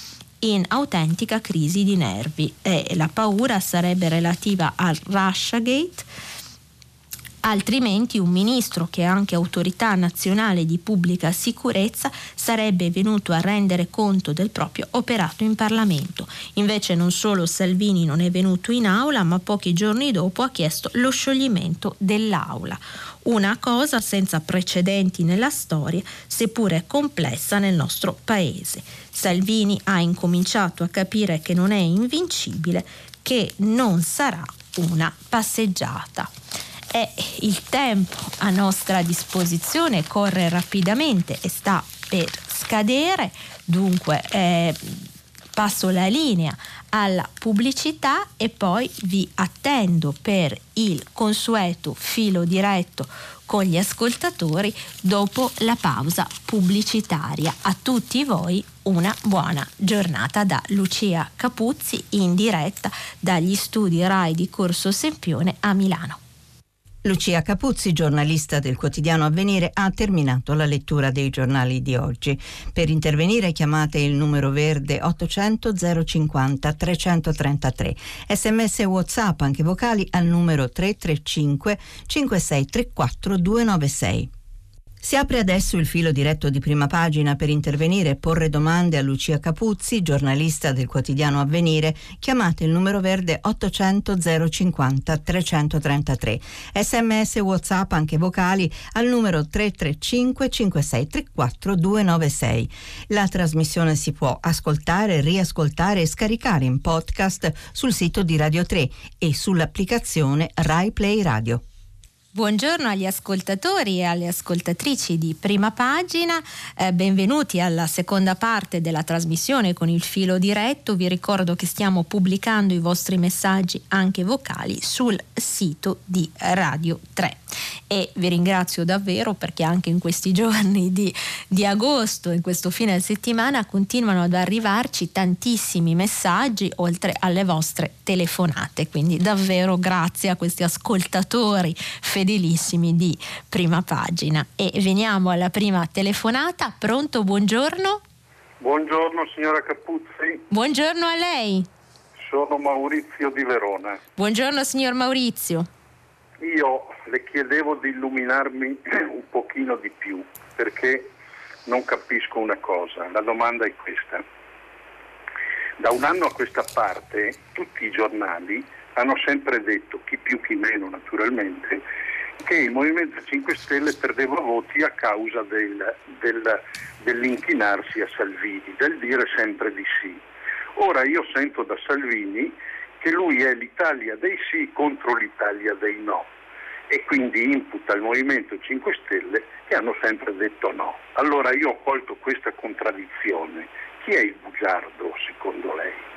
in autentica crisi di nervi e la paura sarebbe relativa al Russiagate altrimenti un ministro che è anche autorità nazionale di pubblica sicurezza sarebbe venuto a rendere conto del proprio operato in Parlamento. Invece non solo Salvini non è venuto in aula, ma pochi giorni dopo ha chiesto lo scioglimento dell'aula. Una cosa senza precedenti nella storia, seppure complessa nel nostro paese. Salvini ha incominciato a capire che non è invincibile, che non sarà una passeggiata. E il tempo a nostra disposizione corre rapidamente e sta per scadere, dunque eh, passo la linea alla pubblicità e poi vi attendo per il consueto filo diretto con gli ascoltatori dopo la pausa pubblicitaria. A tutti voi una buona giornata da Lucia Capuzzi in diretta dagli studi RAI di Corso Sempione a Milano. Lucia Capuzzi, giornalista del quotidiano Avvenire, ha terminato la lettura dei giornali di oggi. Per intervenire chiamate il numero verde 800 050 333. Sms e WhatsApp anche vocali al numero 335 5634 296. Si apre adesso il filo diretto di prima pagina per intervenire e porre domande a Lucia Capuzzi, giornalista del quotidiano Avvenire. Chiamate il numero verde 800 050 333. Sms WhatsApp anche vocali al numero 335 5634 296. La trasmissione si può ascoltare, riascoltare e scaricare in podcast sul sito di Radio 3 e sull'applicazione Rai Play Radio. Buongiorno agli ascoltatori e alle ascoltatrici di Prima Pagina, eh, benvenuti alla seconda parte della trasmissione con il filo diretto. Vi ricordo che stiamo pubblicando i vostri messaggi anche vocali sul sito di Radio 3 e vi ringrazio davvero perché anche in questi giorni di, di agosto, in questo fine settimana, continuano ad arrivarci tantissimi messaggi oltre alle vostre telefonate. Quindi davvero grazie a questi ascoltatori fedelissimi di prima pagina. E veniamo alla prima telefonata. Pronto, buongiorno. Buongiorno signora Capuzzi. Buongiorno a lei. Sono Maurizio di Verona. Buongiorno signor Maurizio. Io le chiedevo di illuminarmi un pochino di più perché non capisco una cosa. La domanda è questa. Da un anno a questa parte tutti i giornali hanno sempre detto, chi più chi meno naturalmente, che il Movimento 5 Stelle perdeva voti a causa del, del, dell'inchinarsi a Salvini, del dire sempre di sì. Ora io sento da Salvini che lui è l'Italia dei sì contro l'Italia dei no e quindi imputa al Movimento 5 Stelle che hanno sempre detto no. Allora io ho colto questa contraddizione. Chi è il bugiardo secondo lei?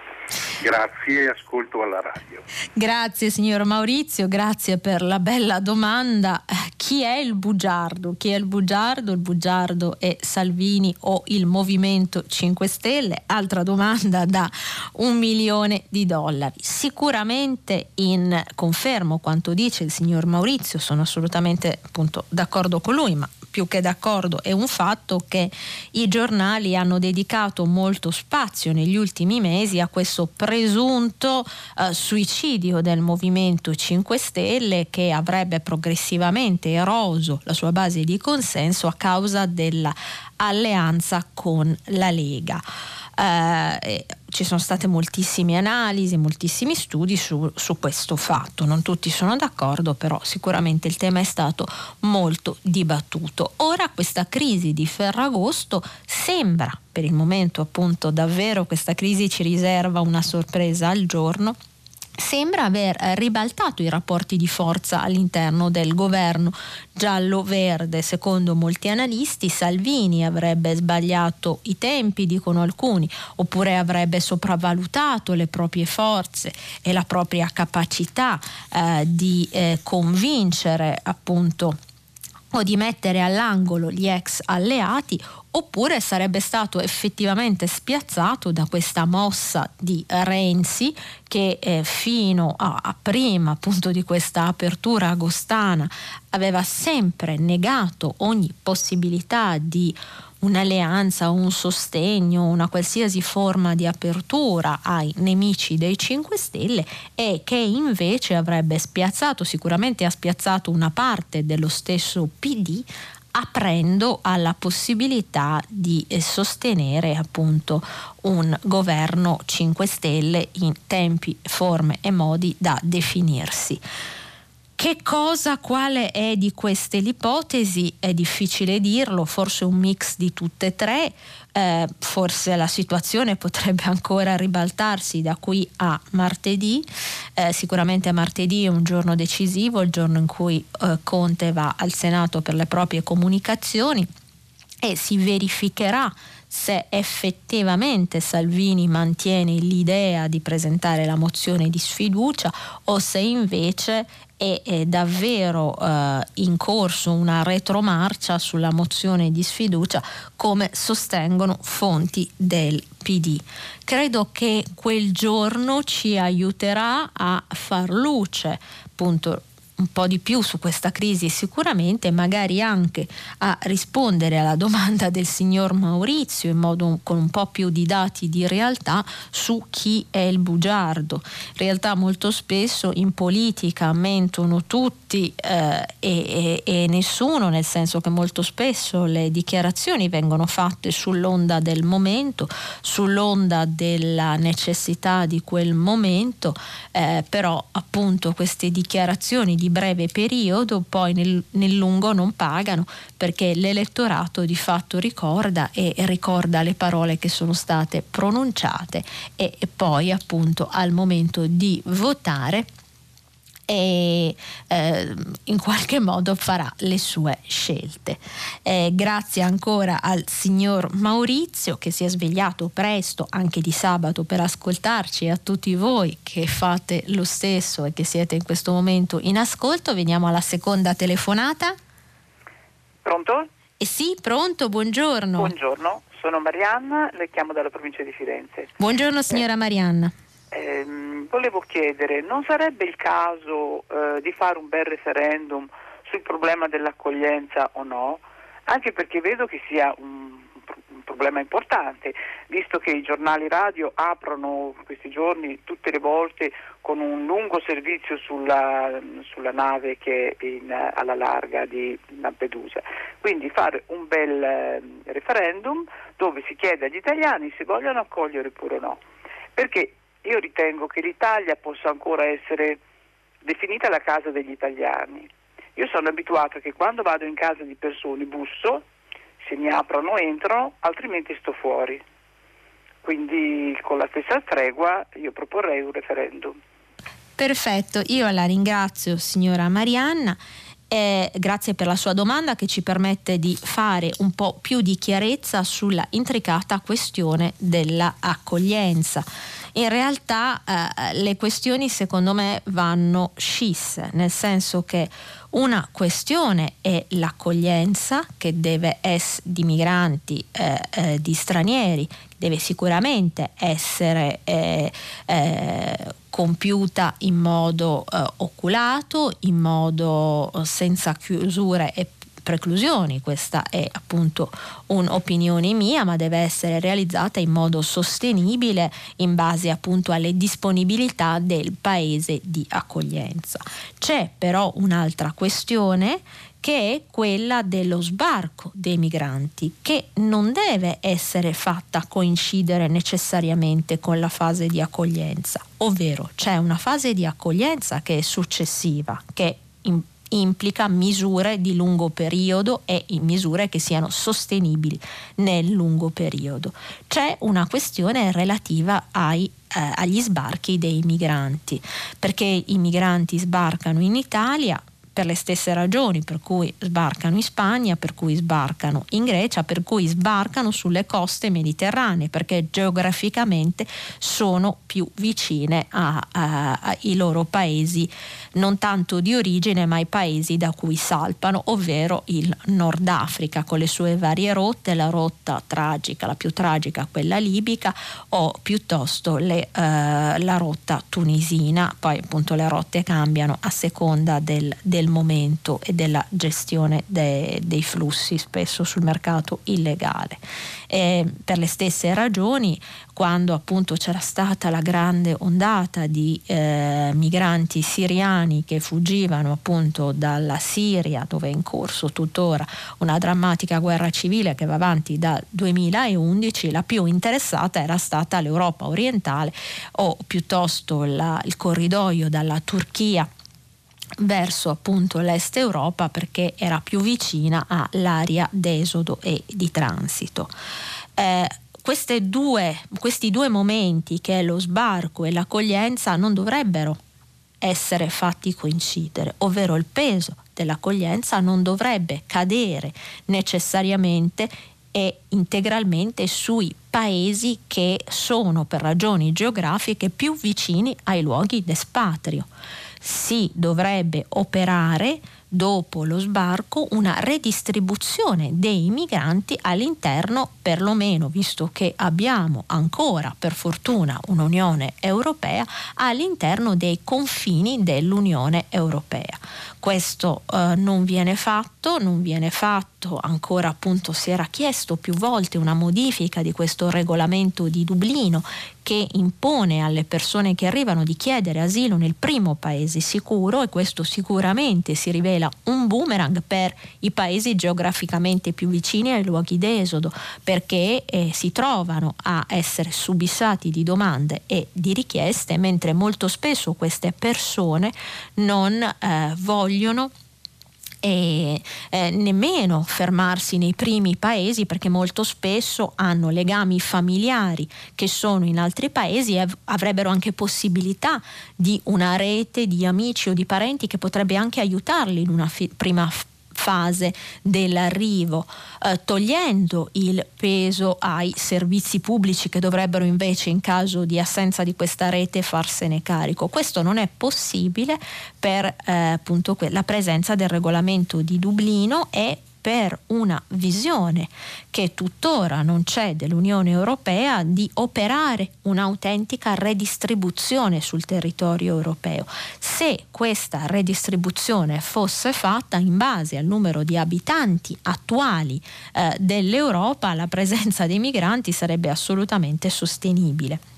Grazie e ascolto alla radio. Grazie signor Maurizio, grazie per la bella domanda. Chi è il bugiardo? Chi è il bugiardo? Il bugiardo è Salvini o il Movimento 5 Stelle? Altra domanda da un milione di dollari. Sicuramente in confermo quanto dice il signor Maurizio, sono assolutamente appunto d'accordo con lui, ma più che d'accordo, è un fatto che i giornali hanno dedicato molto spazio negli ultimi mesi a questo presunto eh, suicidio del Movimento 5 Stelle che avrebbe progressivamente eroso la sua base di consenso a causa dell'alleanza con la Lega. Eh, ci sono state moltissime analisi, moltissimi studi su, su, questo fatto, non tutti sono d'accordo, però sicuramente il tema è stato molto dibattuto. Ora questa crisi di Ferragosto sembra, per il momento appunto davvero questa crisi ci riserva una sorpresa al giorno, sembra aver ribaltato i rapporti di forza all'interno del governo giallo-verde. Secondo molti analisti Salvini avrebbe sbagliato i tempi, dicono alcuni, oppure avrebbe sopravvalutato le proprie forze e la propria capacità eh, di eh, convincere appunto o di mettere all'angolo gli ex alleati oppure sarebbe stato effettivamente spiazzato da questa mossa di Renzi che eh, fino a, a, prima appunto di questa apertura agostana aveva sempre negato ogni possibilità di un'alleanza, un sostegno, una qualsiasi forma di apertura ai nemici dei 5 Stelle e che invece avrebbe spiazzato, sicuramente ha spiazzato una parte dello stesso PD aprendo alla possibilità di eh, sostenere appunto un governo 5 Stelle in tempi, forme e modi da definirsi. Che cosa, quale è di queste l'ipotesi? È difficile dirlo, forse un mix di tutte e tre, eh, forse la situazione potrebbe ancora ribaltarsi da qui a martedì, eh, sicuramente martedì è un giorno decisivo, il giorno in cui eh, Conte va al Senato per le proprie comunicazioni e si verificherà se effettivamente Salvini mantiene l'idea di presentare la mozione di sfiducia o se invece è, davvero eh, in corso una retromarcia sulla mozione di sfiducia come sostengono fonti del PD. Credo che quel giorno ci aiuterà a far luce appunto un po' di più su questa crisi sicuramente magari anche a rispondere alla domanda del signor Maurizio in modo con un po' più di dati di realtà su chi è il bugiardo. In realtà molto spesso in politica mentono tutti eh, e, e, e nessuno, nel senso che molto spesso le dichiarazioni vengono fatte sull'onda del momento, sull'onda della necessità di quel momento, eh, però appunto queste dichiarazioni di di breve periodo, poi nel, nel lungo non pagano perché l'elettorato di fatto ricorda e ricorda le parole che sono state pronunciate e, e poi appunto al momento di votare e eh, in qualche modo farà le sue scelte. Eh, grazie ancora al signor Maurizio che si è svegliato presto anche di sabato per ascoltarci e a tutti voi che fate lo stesso e che siete in questo momento in ascolto. Veniamo alla seconda telefonata. Pronto? Eh sì, pronto, buongiorno. Buongiorno, sono Marianna, le chiamo dalla provincia di Firenze. Buongiorno signora eh. Marianna. Ehm, volevo chiedere, non sarebbe il caso eh, di fare un bel referendum sul problema dell'accoglienza o no? Anche perché vedo che sia un, un problema importante, visto che i giornali radio aprono questi giorni tutte le volte con un lungo servizio sulla, sulla nave che è in, alla larga di Lampedusa. Quindi fare un bel eh, referendum dove si chiede agli italiani se vogliono accogliere oppure no. Perché io ritengo che l'Italia possa ancora essere definita la casa degli italiani. Io sono abituato che quando vado in casa di persone busso, se mi aprono entrano, altrimenti sto fuori. Quindi con la stessa tregua io proporrei un referendum. Perfetto, io la ringrazio signora Marianna. Eh, grazie per la sua domanda che ci permette di fare un po' più di chiarezza sulla intricata questione dell'accoglienza in realtà eh, le questioni secondo me vanno scisse, nel senso che una questione è l'accoglienza che deve essere di migranti, eh, eh, di stranieri, deve sicuramente essere eh, eh, compiuta in modo eh, oculato, in modo senza chiusure e preclusioni, questa è appunto un'opinione mia, ma deve essere realizzata in modo sostenibile in base appunto alle disponibilità del paese di accoglienza. C'è però un'altra questione che è quella dello sbarco dei migranti, che non deve essere fatta coincidere necessariamente con la fase di accoglienza, ovvero c'è una fase di accoglienza che è successiva, che è implica misure di lungo periodo e misure che siano sostenibili nel lungo periodo. C'è una questione relativa ai, eh, agli sbarchi dei migranti, perché i migranti sbarcano in Italia per le stesse ragioni per cui sbarcano in Spagna, per cui sbarcano in Grecia, per cui sbarcano sulle coste mediterranee, perché geograficamente sono più vicine ai loro paesi, non tanto di origine, ma ai paesi da cui salpano, ovvero il Nord Africa con le sue varie rotte, la rotta tragica, la più tragica, quella libica, o piuttosto le, uh, la rotta tunisina, poi appunto le rotte cambiano a seconda del, del del momento e della gestione de, dei flussi spesso sul mercato illegale. E per le stesse ragioni, quando appunto c'era stata la grande ondata di eh, migranti siriani che fuggivano appunto dalla Siria, dove è in corso tuttora una drammatica guerra civile che va avanti dal 2011, la più interessata era stata l'Europa orientale o piuttosto la, il corridoio dalla Turchia verso appunto l'est Europa perché era più vicina all'area d'esodo e di transito. Eh, due, questi due momenti, che è lo sbarco e l'accoglienza, non dovrebbero essere fatti coincidere, ovvero il peso dell'accoglienza non dovrebbe cadere necessariamente e integralmente sui paesi che sono per ragioni geografiche più vicini ai luoghi d'espatrio si dovrebbe operare dopo lo sbarco una redistribuzione dei migranti all'interno, perlomeno visto che abbiamo ancora per fortuna un'Unione Europea, all'interno dei confini dell'Unione Europea. Questo eh, non viene fatto, non viene fatto, ancora appunto si era chiesto più volte una modifica di questo regolamento di Dublino che impone alle persone che arrivano di chiedere asilo nel primo paese sicuro e questo sicuramente si rivela un boomerang per i paesi geograficamente più vicini ai luoghi d'esodo perché eh, si trovano a essere subissati di domande e di richieste mentre molto spesso queste persone non eh, vogliono e eh, nemmeno fermarsi nei primi paesi perché molto spesso hanno legami familiari che sono in altri paesi e avrebbero anche possibilità di una rete di amici o di parenti che potrebbe anche aiutarli in una fi- prima fase dell'arrivo, eh, togliendo il peso ai servizi pubblici che dovrebbero invece in caso di assenza di questa rete farsene carico. Questo non è possibile per eh, appunto la presenza del regolamento di Dublino e per una visione che tuttora non c'è dell'Unione Europea di operare un'autentica redistribuzione sul territorio europeo. Se questa redistribuzione fosse fatta in base al numero di abitanti attuali eh, dell'Europa, la presenza dei migranti sarebbe assolutamente sostenibile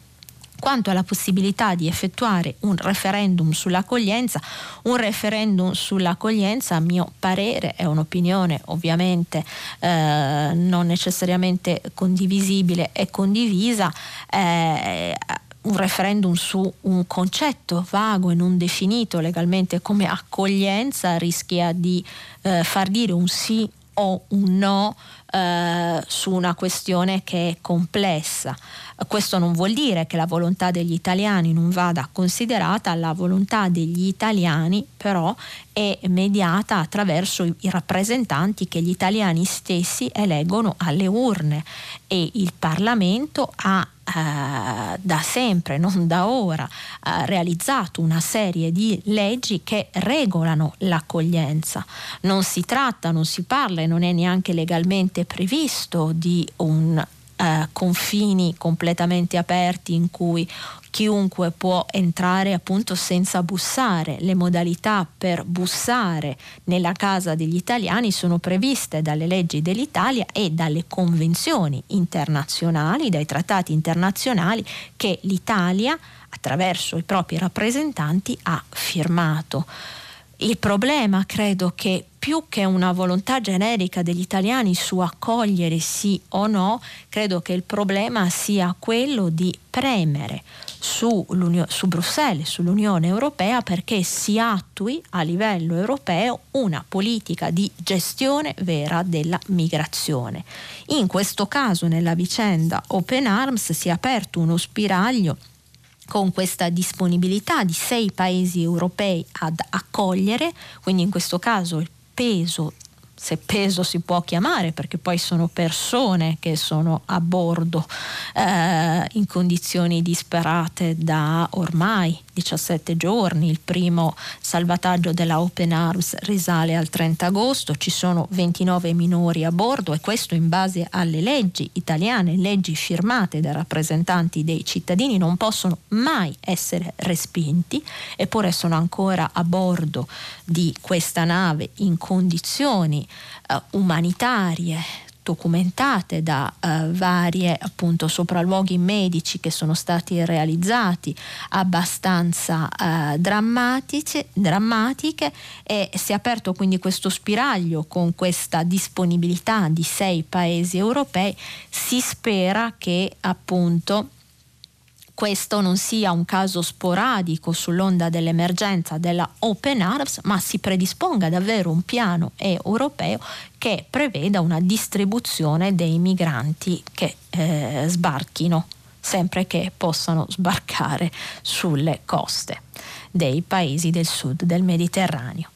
quanto alla possibilità di effettuare un referendum sull'accoglienza. Un referendum sull'accoglienza, a mio parere, è un'opinione ovviamente eh, non necessariamente condivisibile e condivisa. Eh, un referendum su un concetto vago e non definito legalmente come accoglienza rischia di eh, far dire un sì o un no eh, su una questione che è complessa. Questo non vuol dire che la volontà degli italiani non vada considerata, la volontà degli italiani però è mediata attraverso i rappresentanti che gli italiani stessi eleggono alle urne e il Parlamento ha eh, da sempre, non da ora, eh, realizzato una serie di leggi che regolano l'accoglienza. Non si tratta, non si parla e non è neanche legalmente previsto di un eh, confini completamente aperti in cui chiunque può entrare appunto senza bussare. Le modalità per bussare nella casa degli italiani sono previste dalle leggi dell'Italia e dalle convenzioni internazionali, dai trattati internazionali che l'Italia attraverso i propri rappresentanti ha firmato. Il problema credo che più che una volontà generica degli italiani su accogliere sì o no, credo che il problema sia quello di premere su, su, Bruxelles, sull'Unione Europea perché si attui a livello europeo una politica di gestione vera della migrazione. In questo caso, nella vicenda Open Arms, si è aperto uno spiraglio con questa disponibilità di sei paesi europei ad accogliere, quindi in questo caso il peso se peso si può chiamare, perché poi sono persone che sono a bordo eh, in condizioni disperate da ormai 17 giorni. Il primo salvataggio della Open Arms risale al 30 agosto, ci sono 29 minori a bordo e questo in base alle leggi italiane, leggi firmate dai rappresentanti dei cittadini, non possono mai essere respinti, eppure sono ancora a bordo di questa nave in condizioni uh, umanitarie documentate da uh, varie appunto sopralluoghi medici che sono stati realizzati abbastanza uh, drammatiche e si è aperto quindi questo spiraglio con questa disponibilità di sei paesi europei. Si spera che appunto questo non sia un caso sporadico sull'onda dell'emergenza della Open Arms, ma si predisponga davvero un piano europeo che preveda una distribuzione dei migranti che eh, sbarchino, sempre che possano sbarcare sulle coste dei paesi del sud del Mediterraneo.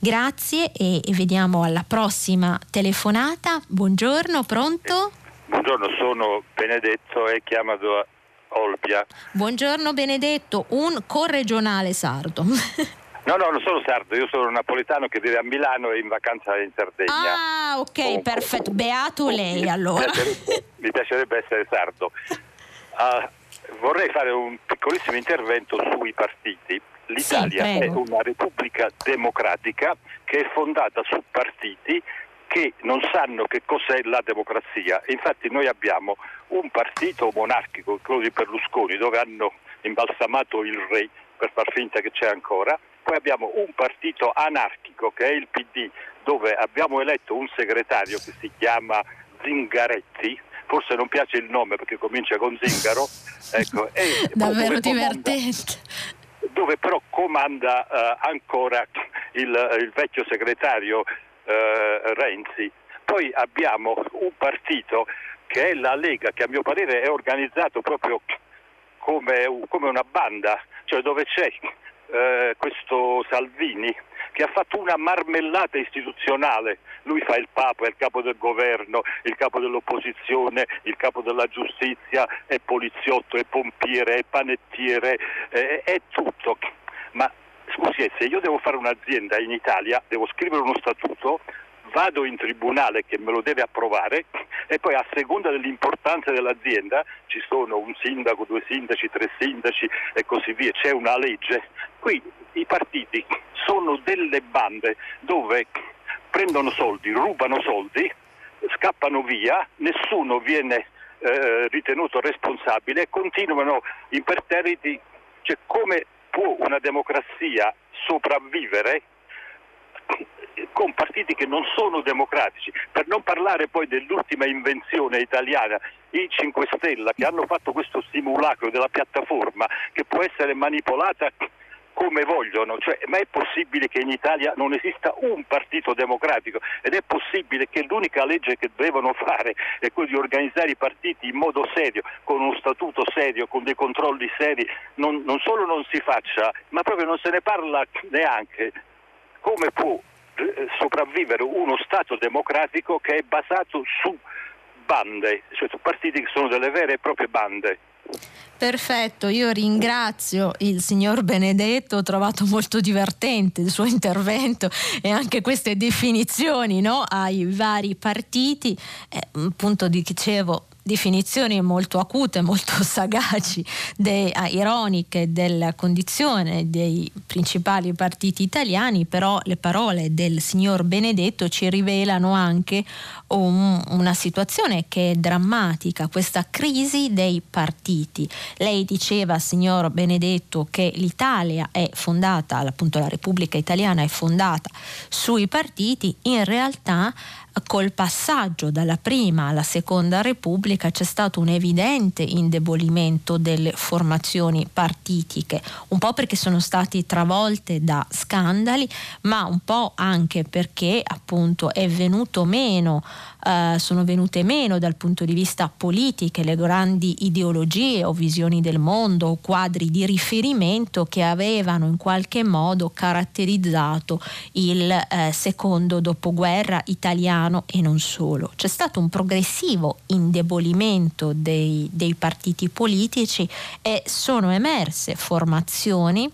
Grazie e vediamo alla prossima telefonata. Buongiorno, pronto? Buongiorno, sono Benedetto e chiamo Olbia. Buongiorno Benedetto, un corregionale sardo. No, no, non sono sardo, io sono napoletano che vive a Milano e in vacanza in Sardegna. Ah, ok, perfetto. Beato lei mi allora. Piacerebbe, mi piacerebbe essere sardo. Uh, vorrei fare un piccolissimo intervento sui partiti L'Italia sì, è una repubblica democratica che è fondata su partiti che non sanno che cos'è la democrazia. Infatti noi abbiamo un partito monarchico, quello di Berlusconi, dove hanno imbalsamato il re per far finta che c'è ancora, poi abbiamo un partito anarchico che è il PD, dove abbiamo eletto un segretario che si chiama Zingaretti, forse non piace il nome perché comincia con Zingaro, ecco, davvero divertente. Dove però comanda uh, ancora il, il, vecchio segretario uh, Renzi. Poi abbiamo un partito che è la Lega, che a mio parere è organizzato proprio come, come una banda, cioè dove c'è uh, questo Salvini che ha fatto una marmellata istituzionale. Lui fa il Papa, è il capo del governo, il capo dell'opposizione, il capo della giustizia, è poliziotto, è pompiere, è panettiere, è, è tutto. Ma scusi, se io devo fare un'azienda in Italia, devo scrivere uno statuto, vado in tribunale che me lo deve approvare e poi a seconda dell'importanza dell'azienda ci sono un sindaco, due sindaci, tre sindaci e così via, c'è una legge. Qui i partiti sono delle bande dove prendono soldi, rubano soldi, scappano via, nessuno viene eh, ritenuto responsabile e continuano imperterriti. Cioè, come può una democrazia sopravvivere con partiti che non sono democratici, per non parlare poi dell'ultima invenzione italiana, i 5 Stella, che hanno fatto questo simulacro della piattaforma che può essere manipolata come vogliono, cioè, ma è possibile che in Italia non esista un partito democratico? Ed è possibile che l'unica legge che devono fare è quella di organizzare i partiti in modo serio, con uno statuto serio, con dei controlli seri, non, non solo non si faccia, ma proprio non se ne parla neanche. Come può sopravvivere uno Stato democratico che è basato su bande, cioè su partiti che sono delle vere e proprie bande? Perfetto, io ringrazio il signor Benedetto, ho trovato molto divertente il suo intervento e anche queste definizioni no, ai vari partiti. Eh, appunto dicevo, definizioni molto acute, molto sagaci, de, ah, ironiche della condizione dei principali partiti italiani, però le parole del signor Benedetto ci rivelano anche un, una situazione che è drammatica, questa crisi dei partiti. Lei diceva, signor Benedetto, che l'Italia è fondata, appunto la Repubblica Italiana è fondata sui partiti, in realtà col passaggio dalla prima alla seconda repubblica c'è stato un evidente indebolimento delle formazioni partitiche, un po' perché sono stati travolte da scandali, ma un po' anche perché appunto è venuto meno eh, sono venute meno dal punto di vista politiche le grandi ideologie o visioni del mondo o quadri di riferimento che avevano in qualche modo caratterizzato il eh, secondo dopoguerra italiano e non solo. C'è stato un progressivo indebolimento dei, dei partiti politici e sono emerse formazioni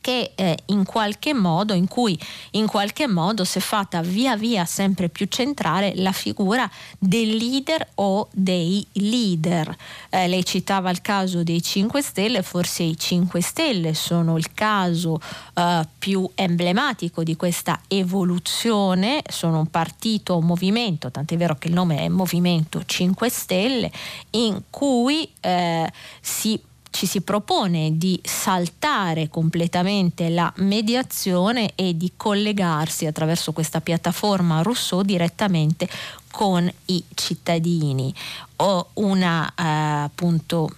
che eh, in qualche modo, in cui in qualche modo si è fatta via via sempre più centrale la figura del leader o dei leader. Eh, lei citava il caso dei 5 Stelle, forse i 5 Stelle sono il caso eh, più emblematico di questa evoluzione, sono un partito, un movimento, tant'è vero che il nome è Movimento 5 Stelle, in cui eh, si ci si propone di saltare completamente la mediazione e di collegarsi attraverso questa piattaforma Rousseau direttamente con i cittadini. Ho una eh, appunto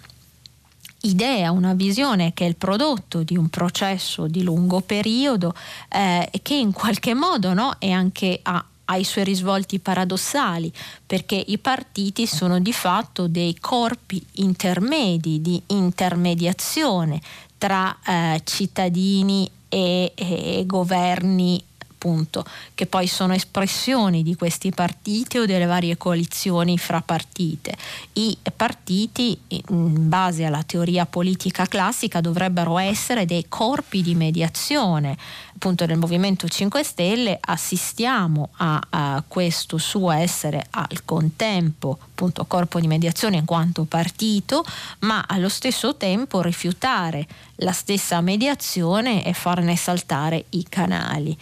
idea, una visione che è il prodotto di un processo di lungo periodo eh, che in qualche modo no, è anche a ha i suoi risvolti paradossali, perché i partiti sono di fatto dei corpi intermedi di intermediazione tra eh, cittadini e, e governi appunto, che poi sono espressioni di questi partiti o delle varie coalizioni fra partite. I partiti, in base alla teoria politica classica, dovrebbero essere dei corpi di mediazione appunto nel Movimento 5 Stelle assistiamo a, a questo suo essere al contempo appunto corpo di mediazione in quanto partito, ma allo stesso tempo rifiutare la stessa mediazione e farne saltare i canali.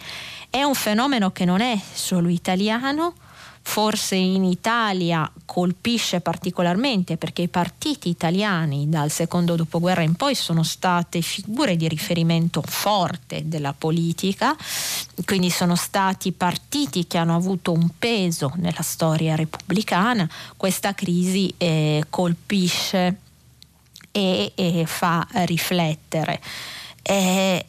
È un fenomeno che non è solo italiano, forse in Italia colpisce particolarmente perché i partiti italiani dal secondo dopoguerra in poi sono state figure di riferimento forte della politica, quindi sono stati partiti che hanno avuto un peso nella storia repubblicana. Questa crisi eh, colpisce e, e fa riflettere. È,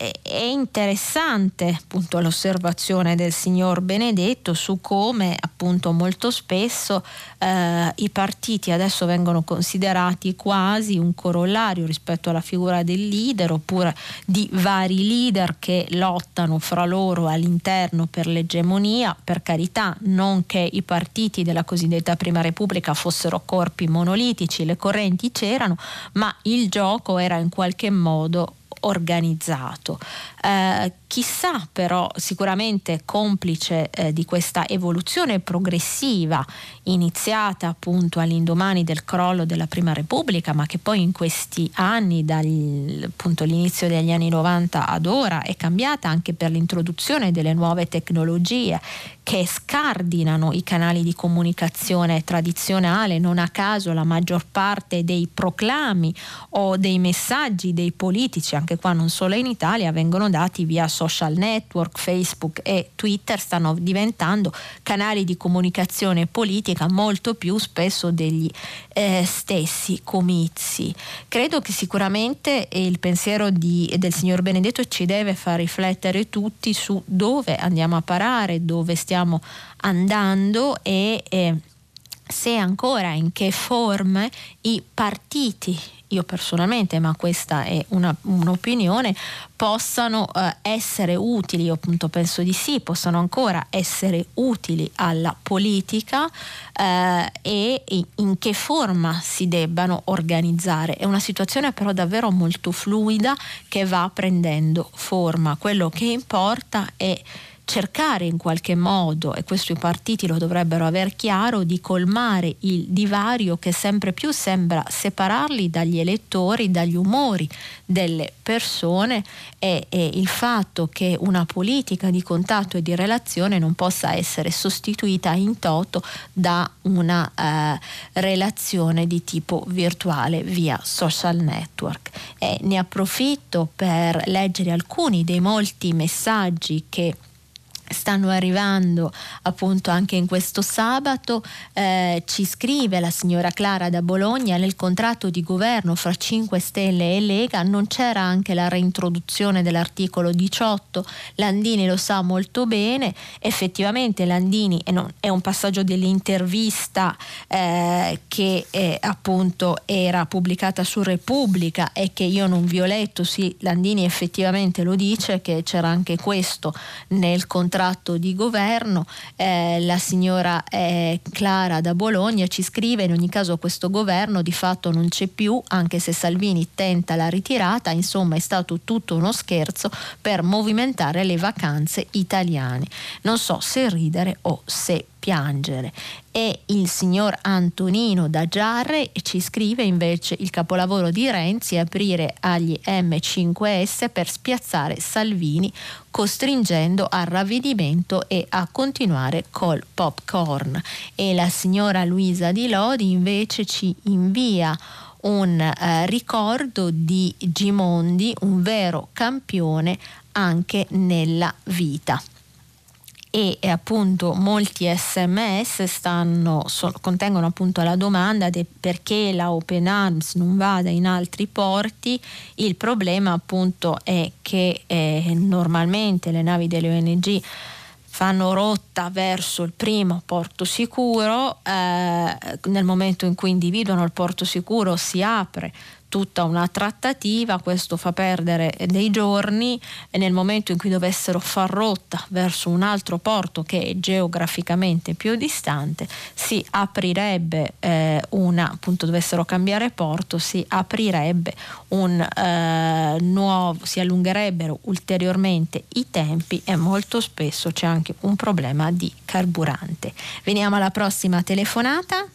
interessante appunto l'osservazione del signor Benedetto su come appunto molto spesso eh, i partiti adesso vengono considerati quasi un corollario rispetto alla figura del leader oppure di vari leader che lottano fra loro all'interno per l'egemonia. Per carità non che i partiti della cosiddetta prima repubblica fossero corpi monolitici le correnti c'erano ma il gioco era in qualche modo organizzato. Eh, chissà però sicuramente complice eh, di questa evoluzione progressiva iniziata appunto all'indomani del crollo della Prima Repubblica ma che poi in questi anni dall'inizio degli anni 90 ad ora è cambiata anche per l'introduzione delle nuove tecnologie che scardinano i canali di comunicazione tradizionale, non a caso la maggior parte dei proclami o dei messaggi dei politici, anche qua non solo in Italia, vengono dati via social network, Facebook e Twitter, stanno diventando canali di comunicazione politica molto più spesso degli eh, stessi comizi. Credo che sicuramente il pensiero di, del signor Benedetto ci deve far riflettere tutti su dove andiamo a parare, dove stiamo andando e eh, se ancora in che forme i partiti io personalmente, ma questa è una, un'opinione, possano eh, essere utili, io appunto penso di sì, possano ancora essere utili alla politica eh, e in che forma si debbano organizzare. È una situazione però davvero molto fluida che va prendendo forma. Quello che importa è cercare in qualche modo, e questo i partiti lo dovrebbero aver chiaro, di colmare il divario che sempre più sembra separarli dagli elettori, dagli umori delle persone e, e il fatto che una politica di contatto e di relazione non possa essere sostituita in toto da una eh, relazione di tipo virtuale via social network. E ne approfitto per leggere alcuni dei molti messaggi che stanno arrivando appunto anche in questo sabato. Eh, ci scrive la signora Clara da Bologna, nel contratto di governo fra 5 Stelle e Lega non c'era anche la reintroduzione dell'articolo 18, Landini lo sa molto bene, effettivamente Landini è un passaggio dell'intervista eh, che eh, appunto era pubblicata su Repubblica e che io non vi ho letto, sì Landini effettivamente lo dice che c'era anche questo nel contratto contratto di governo. Eh, la signora eh, Clara da Bologna ci scrive in ogni caso questo governo di fatto non c'è più, anche se Salvini tenta la ritirata, insomma è stato tutto uno scherzo per movimentare le vacanze italiane. Non so se ridere o se piangere. E il signor Antonino da Giarre ci scrive invece il capolavoro di Renzi aprire agli M5S per spiazzare Salvini costringendo al ravvedimento e a continuare col popcorn. E la signora Luisa Di Lodi invece ci invia un eh, ricordo di Gimondi, un vero campione anche nella vita e appunto molti sms stanno, so, contengono appunto la domanda di perché la Open Arms non vada in altri porti, il problema appunto è che eh, normalmente le navi delle ONG fanno rotta verso il primo porto sicuro, eh, nel momento in cui individuano il porto sicuro si apre tutta una trattativa, questo fa perdere dei giorni e nel momento in cui dovessero far rotta verso un altro porto che è geograficamente più distante, si aprirebbe eh, una, appunto dovessero cambiare porto, si aprirebbe un eh, nuovo, si allungherebbero ulteriormente i tempi e molto spesso c'è anche un problema di carburante. Veniamo alla prossima telefonata.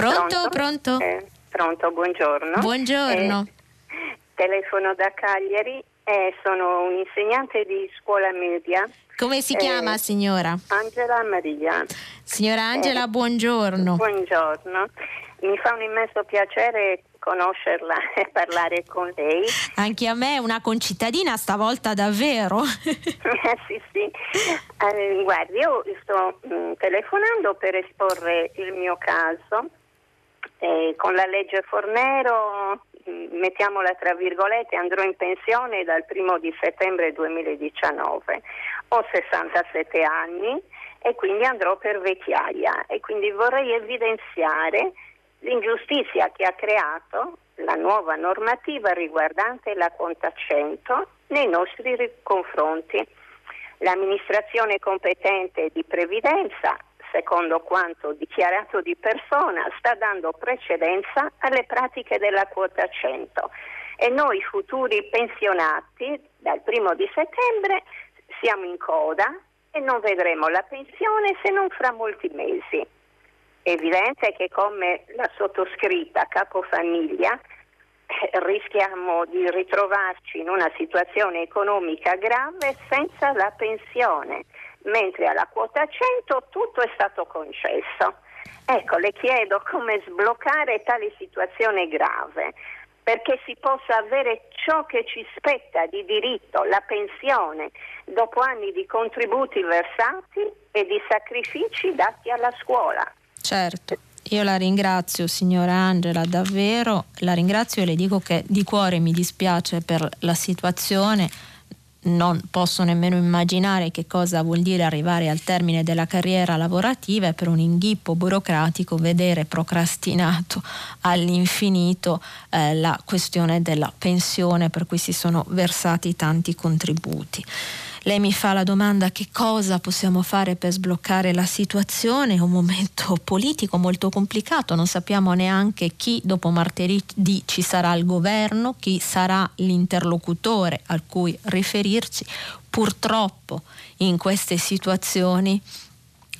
Pronto? Pronto? Eh, pronto, buongiorno. Buongiorno. Eh, telefono da Cagliari, eh, sono un insegnante di scuola media. Come si chiama Eh, signora? Angela Maria. Signora Angela, Eh, buongiorno. Buongiorno. Mi fa un immenso piacere conoscerla e parlare con lei. Anche a me una concittadina stavolta davvero. Eh, sì, sì. Eh, guardi, io sto mm, telefonando per esporre il mio caso. Eh, con la legge Fornero, mm, mettiamola tra virgolette, andrò in pensione dal primo di settembre 2019. Ho 67 anni e quindi andrò per vecchiaia e quindi vorrei evidenziare l'ingiustizia che ha creato la nuova normativa riguardante la conta 100 nei nostri ri- confronti. L'amministrazione competente di previdenza, secondo quanto dichiarato di persona, sta dando precedenza alle pratiche della quota 100 e noi futuri pensionati dal primo di settembre siamo in coda e non vedremo la pensione se non fra molti mesi. È evidente che come la sottoscritta capofamiglia eh, rischiamo di ritrovarci in una situazione economica grave senza la pensione, mentre alla quota 100 tutto è stato concesso. Ecco, le chiedo come sbloccare tale situazione grave perché si possa avere ciò che ci spetta di diritto, la pensione, dopo anni di contributi versati e di sacrifici dati alla scuola. Certo. Io la ringrazio signora Angela, davvero la ringrazio e le dico che di cuore mi dispiace per la situazione, non posso nemmeno immaginare che cosa vuol dire arrivare al termine della carriera lavorativa e per un inghippo burocratico vedere procrastinato all'infinito eh, la questione della pensione per cui si sono versati tanti contributi. Lei mi fa la domanda che cosa possiamo fare per sbloccare la situazione, un momento politico molto complicato, non sappiamo neanche chi dopo martedì ci sarà al governo, chi sarà l'interlocutore al cui riferirci. Purtroppo in queste situazioni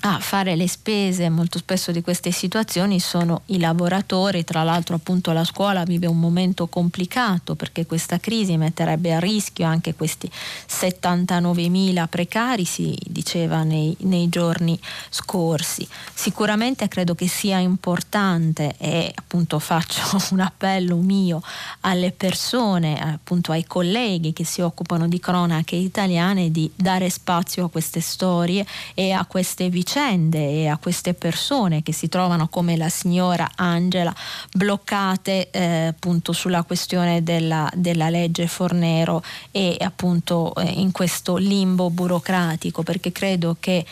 a fare le spese molto spesso di queste situazioni sono i lavoratori, tra l'altro appunto la scuola vive un momento complicato perché questa crisi metterebbe a rischio anche questi 79.000 precari, si diceva nei, nei giorni scorsi. Sicuramente credo che sia importante e appunto faccio un appello mio alle persone, appunto ai colleghi che si occupano di cronache italiane di dare spazio a queste storie e a queste vicende e a queste persone che si trovano come la signora Angela bloccate eh, appunto sulla questione della, della legge Fornero e appunto eh, in questo limbo burocratico perché credo che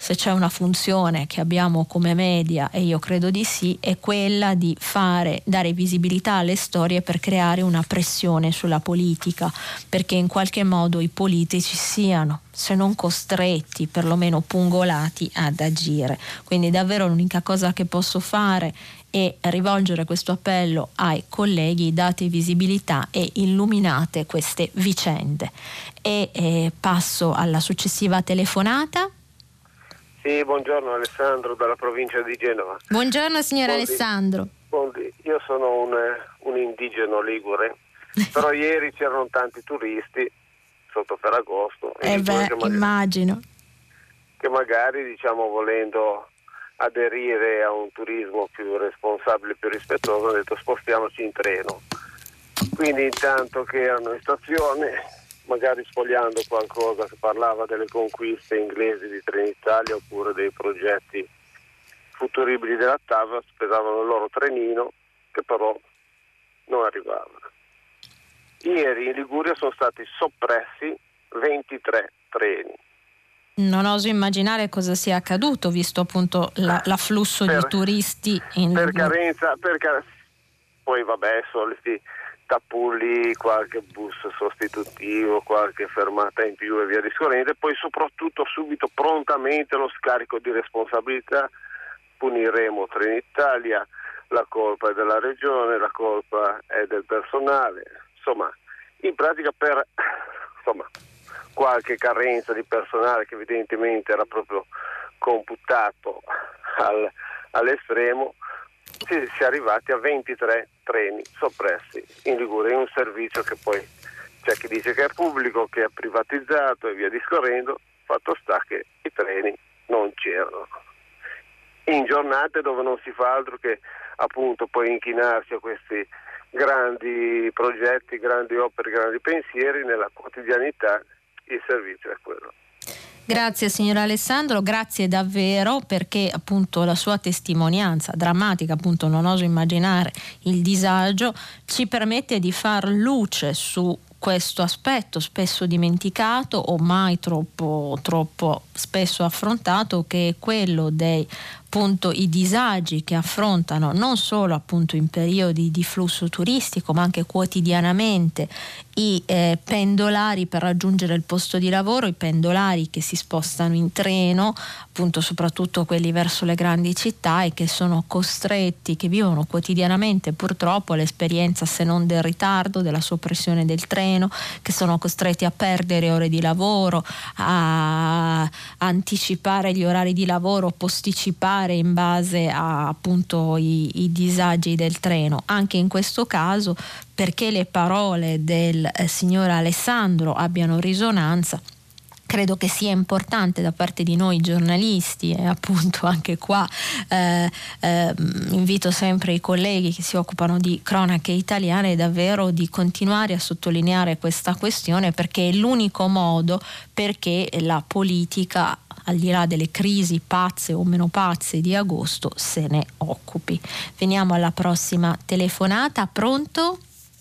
se c'è una funzione che abbiamo come media, e io credo di sì, è quella di fare, dare visibilità alle storie per creare una pressione sulla politica, perché in qualche modo i politici siano, se non costretti, perlomeno pungolati ad agire. Quindi davvero l'unica cosa che posso fare è rivolgere questo appello ai colleghi, date visibilità e illuminate queste vicende. E eh, passo alla successiva telefonata. Sì, buongiorno Alessandro dalla provincia di Genova. Buongiorno signor Buondì. Alessandro. Buondì. Io sono un, un indigeno ligure, però ieri c'erano tanti turisti sotto Ferragosto Eh beh, che, magari, immagino. che magari diciamo volendo aderire a un turismo più responsabile, più rispettoso, hanno detto spostiamoci in treno. Quindi intanto che erano in stazione magari sfogliando qualcosa che parlava delle conquiste inglesi di Trenitalia oppure dei progetti futuribili della TAV, pesavano il loro trenino che però non arrivava. Ieri in Liguria sono stati soppressi 23 treni. Non oso immaginare cosa sia accaduto, visto appunto la- l'afflusso di Per- turisti in Per Liguria. carenza, per, ca- poi vabbè, soliti tappulli, qualche bus sostitutivo, qualche fermata in più e via discorrendo, e poi soprattutto subito prontamente lo scarico di responsabilità, puniremo Trenitalia, la colpa è della regione, la colpa è del personale, insomma, in pratica per insomma, qualche carenza di personale che evidentemente era proprio computato al, all'estremo, si, è arrivati a 23 treni soppressi in Liguria, in un servizio che poi c'è chi dice che è pubblico, che è privatizzato e via discorrendo, fatto sta che i treni non c'erano. In giornate dove non si fa altro che appunto poi inchinarsi a questi grandi progetti, grandi opere, grandi pensieri, nella quotidianità il servizio è quello. Grazie signor Alessandro, grazie davvero perché appunto la sua testimonianza drammatica, appunto non oso immaginare il disagio, ci permette di far luce su questo aspetto spesso dimenticato o mai troppo, troppo spesso affrontato che è quello dei appunto i disagi che affrontano non solo appunto in periodi di flusso turistico ma anche quotidianamente i eh, pendolari per raggiungere il posto di lavoro, i pendolari che si spostano in treno, appunto soprattutto quelli verso le grandi città e che sono costretti, che vivono quotidianamente purtroppo l'esperienza se non del ritardo, della soppressione del treno, che sono costretti a perdere ore di lavoro, a anticipare gli orari di lavoro, posticipare in base a appunto i, i disagi del treno. Anche in questo caso perché le parole del eh, signor Alessandro abbiano risonanza credo che sia importante da parte di noi giornalisti e appunto anche qua eh, eh, invito sempre i colleghi che si occupano di cronache italiane davvero di continuare a sottolineare questa questione perché è l'unico modo perché la politica al di là delle crisi pazze o meno pazze di agosto se ne occupi. Veniamo alla prossima telefonata, pronto?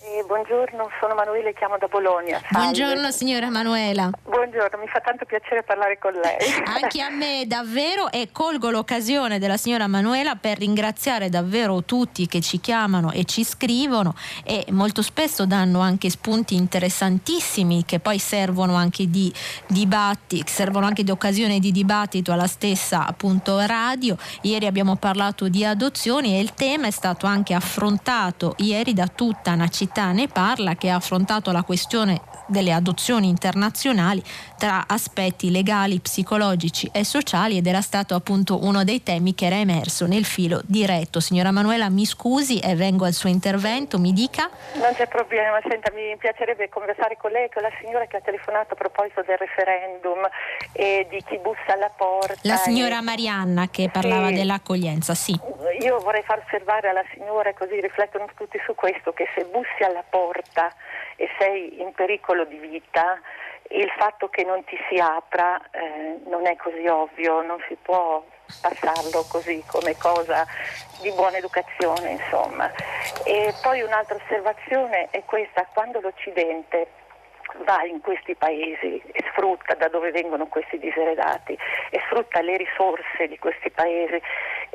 Eh, buongiorno, sono Manuela e chiamo da Bologna. Salve. Buongiorno signora Manuela. Buongiorno, mi fa tanto piacere parlare con lei. Anche a me davvero e colgo l'occasione della signora Manuela per ringraziare davvero tutti che ci chiamano e ci scrivono e molto spesso danno anche spunti interessantissimi che poi servono anche di dibattito, servono anche di occasione di dibattito alla stessa appunto radio. Ieri abbiamo parlato di adozioni e il tema è stato anche affrontato ieri da tutta una città città ne parla che ha affrontato la questione delle adozioni internazionali tra aspetti legali, psicologici e sociali ed era stato appunto uno dei temi che era emerso nel filo diretto. Signora Manuela, mi scusi e vengo al suo intervento, mi dica. Non c'è problema, senta, mi piacerebbe conversare con lei, con la signora che ha telefonato a proposito del referendum e di chi bussa alla porta. La signora e... Marianna che parlava sì. dell'accoglienza, sì. Io vorrei far osservare alla signora, così riflettono tutti su questo, che se bussi alla porta e sei in pericolo di vita, il fatto che non ti si apra eh, non è così ovvio, non si può passarlo così come cosa di buona educazione, insomma. E poi un'altra osservazione è questa, quando l'Occidente va in questi paesi e sfrutta da dove vengono questi diseredati e sfrutta le risorse di questi paesi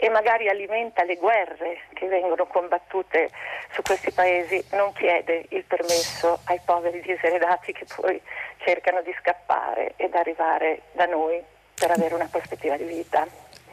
e magari alimenta le guerre che vengono combattute su questi paesi, non chiede il permesso ai poveri diseredati che poi cercano di scappare ed arrivare da noi per avere una prospettiva di vita.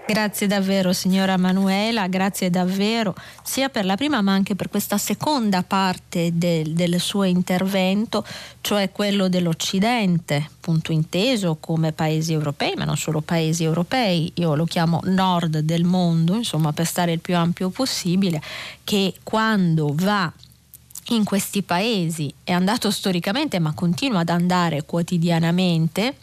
Grazie davvero signora Manuela, grazie davvero sia per la prima ma anche per questa seconda parte del, del suo intervento, cioè quello dell'Occidente, appunto inteso come paesi europei, ma non solo paesi europei, io lo chiamo nord del mondo, insomma per stare il più ampio possibile, che quando va in questi paesi è andato storicamente ma continua ad andare quotidianamente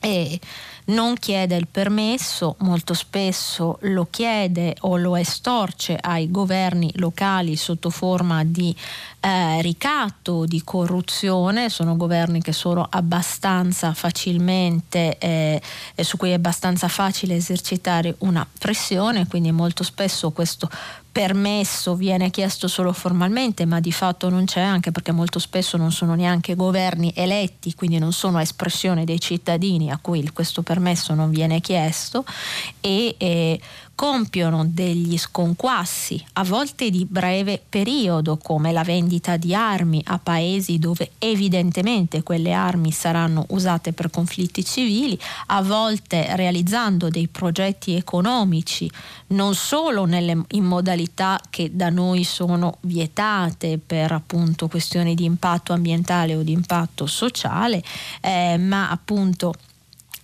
e non chiede il permesso, molto spesso lo chiede o lo estorce ai governi locali sotto forma di eh, ricatto, di corruzione, sono governi che sono abbastanza facilmente, eh, su cui è abbastanza facile esercitare una pressione, quindi molto spesso questo permesso viene chiesto solo formalmente, ma di fatto non c'è, anche perché molto spesso non sono neanche governi eletti, quindi non sono espressione dei cittadini a cui questo permesso non viene chiesto. E, e compiono degli sconquassi, a volte di breve periodo, come la vendita di armi a paesi dove evidentemente quelle armi saranno usate per conflitti civili, a volte realizzando dei progetti economici non solo nelle, in modalità che da noi sono vietate per appunto questioni di impatto ambientale o di impatto sociale, eh, ma appunto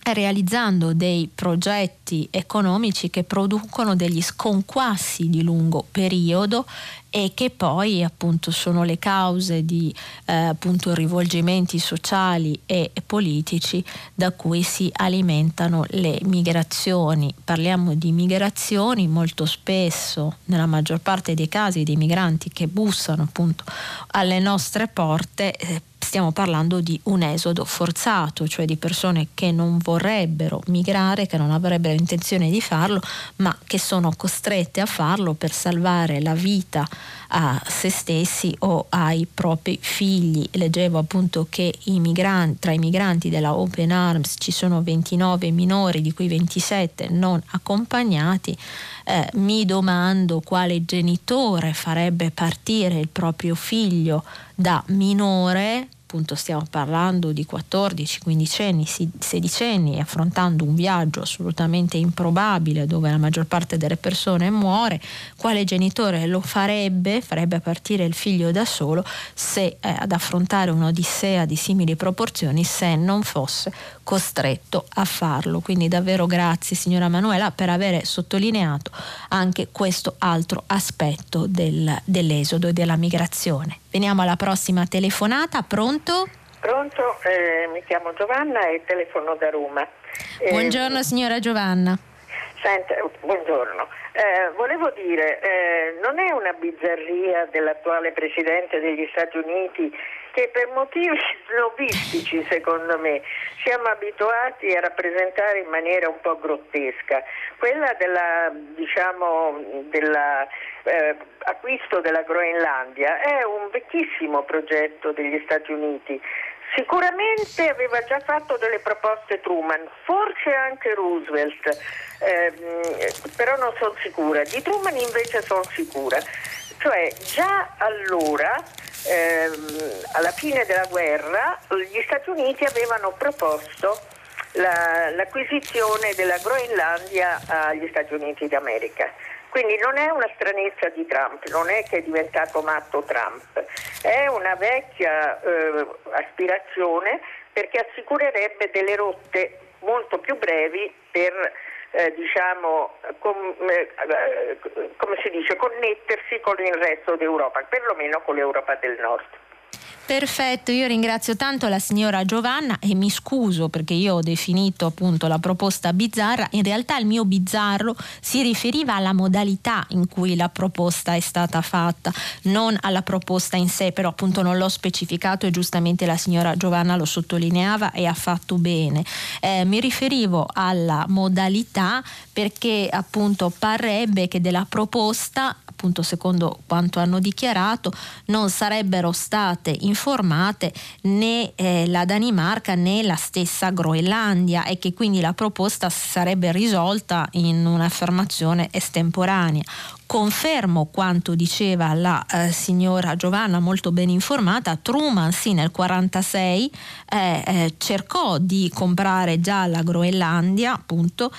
realizzando dei progetti economici che producono degli sconquassi di lungo periodo e che poi appunto sono le cause di eh, appunto rivolgimenti sociali e politici da cui si alimentano le migrazioni. Parliamo di migrazioni molto spesso, nella maggior parte dei casi, dei migranti che bussano appunto alle nostre porte. Eh, stiamo parlando di un esodo forzato, cioè di persone che non vorrebbero migrare, che non avrebbero intenzione di farlo, ma che sono costrette a farlo per salvare la vita a se stessi o ai propri figli. Leggevo appunto che i migranti, tra i migranti della Open Arms ci sono 29 minori, di cui 27 non accompagnati. Eh, mi domando quale genitore farebbe partire il proprio figlio da minore appunto stiamo parlando di 14, 15 anni, 16 anni, affrontando un viaggio assolutamente improbabile dove la maggior parte delle persone muore, quale genitore lo farebbe, farebbe partire il figlio da solo se eh, ad affrontare un'odissea di simili proporzioni se non fosse costretto a farlo. Quindi davvero grazie signora Manuela per aver sottolineato anche questo altro aspetto del, dell'esodo e della migrazione. Veniamo alla prossima telefonata, pronto? Pronto, eh, mi chiamo Giovanna e telefono da Roma. Eh, buongiorno signora Giovanna. Senta, buongiorno. Eh, volevo dire, eh, non è una bizzarria dell'attuale Presidente degli Stati Uniti che per motivi snobistici, secondo me, siamo abituati a rappresentare in maniera un po' grottesca. Quella della, diciamo, dell'acquisto eh, della Groenlandia è un vecchissimo progetto degli Stati Uniti. Sicuramente aveva già fatto delle proposte Truman, forse anche Roosevelt, ehm, però non sono sicura. Di Truman invece sono sicura. Cioè già allora ehm, alla fine della guerra gli Stati Uniti avevano proposto la, l'acquisizione della Groenlandia agli Stati Uniti d'America. Quindi non è una stranezza di Trump, non è che è diventato matto Trump, è una vecchia eh, aspirazione perché assicurerebbe delle rotte molto più brevi per eh, diciamo, com, eh, come si dice, connettersi con il resto d'Europa, perlomeno con l'Europa del Nord. Perfetto, io ringrazio tanto la signora Giovanna e mi scuso perché io ho definito appunto la proposta bizzarra, in realtà il mio bizzarro si riferiva alla modalità in cui la proposta è stata fatta, non alla proposta in sé, però appunto non l'ho specificato e giustamente la signora Giovanna lo sottolineava e ha fatto bene. Eh, mi riferivo alla modalità perché appunto parrebbe che della proposta appunto secondo quanto hanno dichiarato, non sarebbero state informate né eh, la Danimarca né la stessa Groenlandia e che quindi la proposta sarebbe risolta in un'affermazione estemporanea. Confermo quanto diceva la eh, signora Giovanna, molto ben informata, Truman sì nel 1946 eh, eh, cercò di comprare già la Groenlandia appunto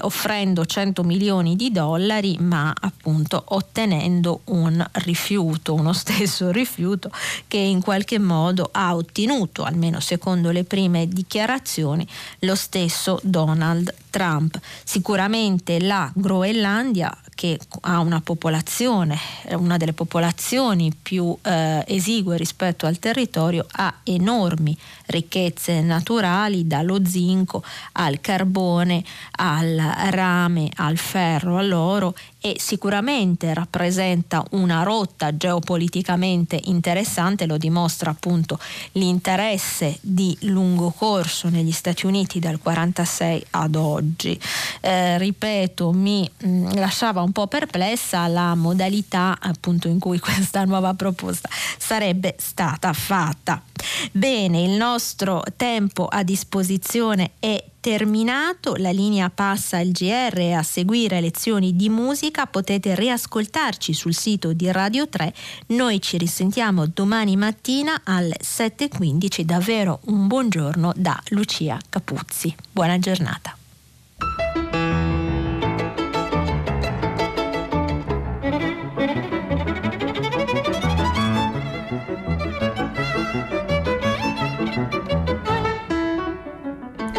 offrendo 100 milioni di dollari ma appunto ottenendo un rifiuto, uno stesso rifiuto che in qualche modo ha ottenuto, almeno secondo le prime dichiarazioni, lo stesso Donald Trump. Sicuramente la Groenlandia che ha una popolazione, una delle popolazioni più eh, esigue rispetto al territorio, ha enormi ricchezze naturali, dallo zinco al carbone, al rame, al ferro, all'oro e sicuramente rappresenta una rotta geopoliticamente interessante, lo dimostra appunto l'interesse di lungo corso negli Stati Uniti dal 1946 ad oggi. Eh, ripeto, mi mh, mm, lasciava un un po' perplessa la modalità appunto in cui questa nuova proposta sarebbe stata fatta. Bene, il nostro tempo a disposizione è terminato, la linea passa al GR a seguire lezioni di musica potete riascoltarci sul sito di Radio 3. Noi ci risentiamo domani mattina alle 7.15. Davvero un buongiorno da Lucia Capuzzi. Buona giornata. Thank you.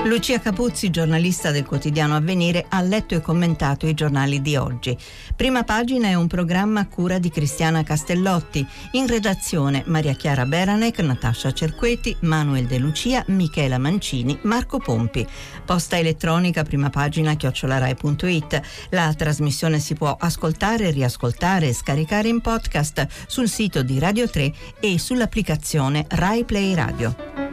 Lucia Capuzzi, giornalista del quotidiano Avvenire, ha letto e commentato i giornali di oggi. Prima pagina è un programma a cura di Cristiana Castellotti. In redazione Maria Chiara Beranec, Natascia Cerqueti, Manuel De Lucia, Michela Mancini, Marco Pompi. Posta elettronica prima pagina chiocciolarai.it. La trasmissione si può ascoltare, riascoltare e scaricare in podcast sul sito di Radio 3 e sull'applicazione Rai Play Radio.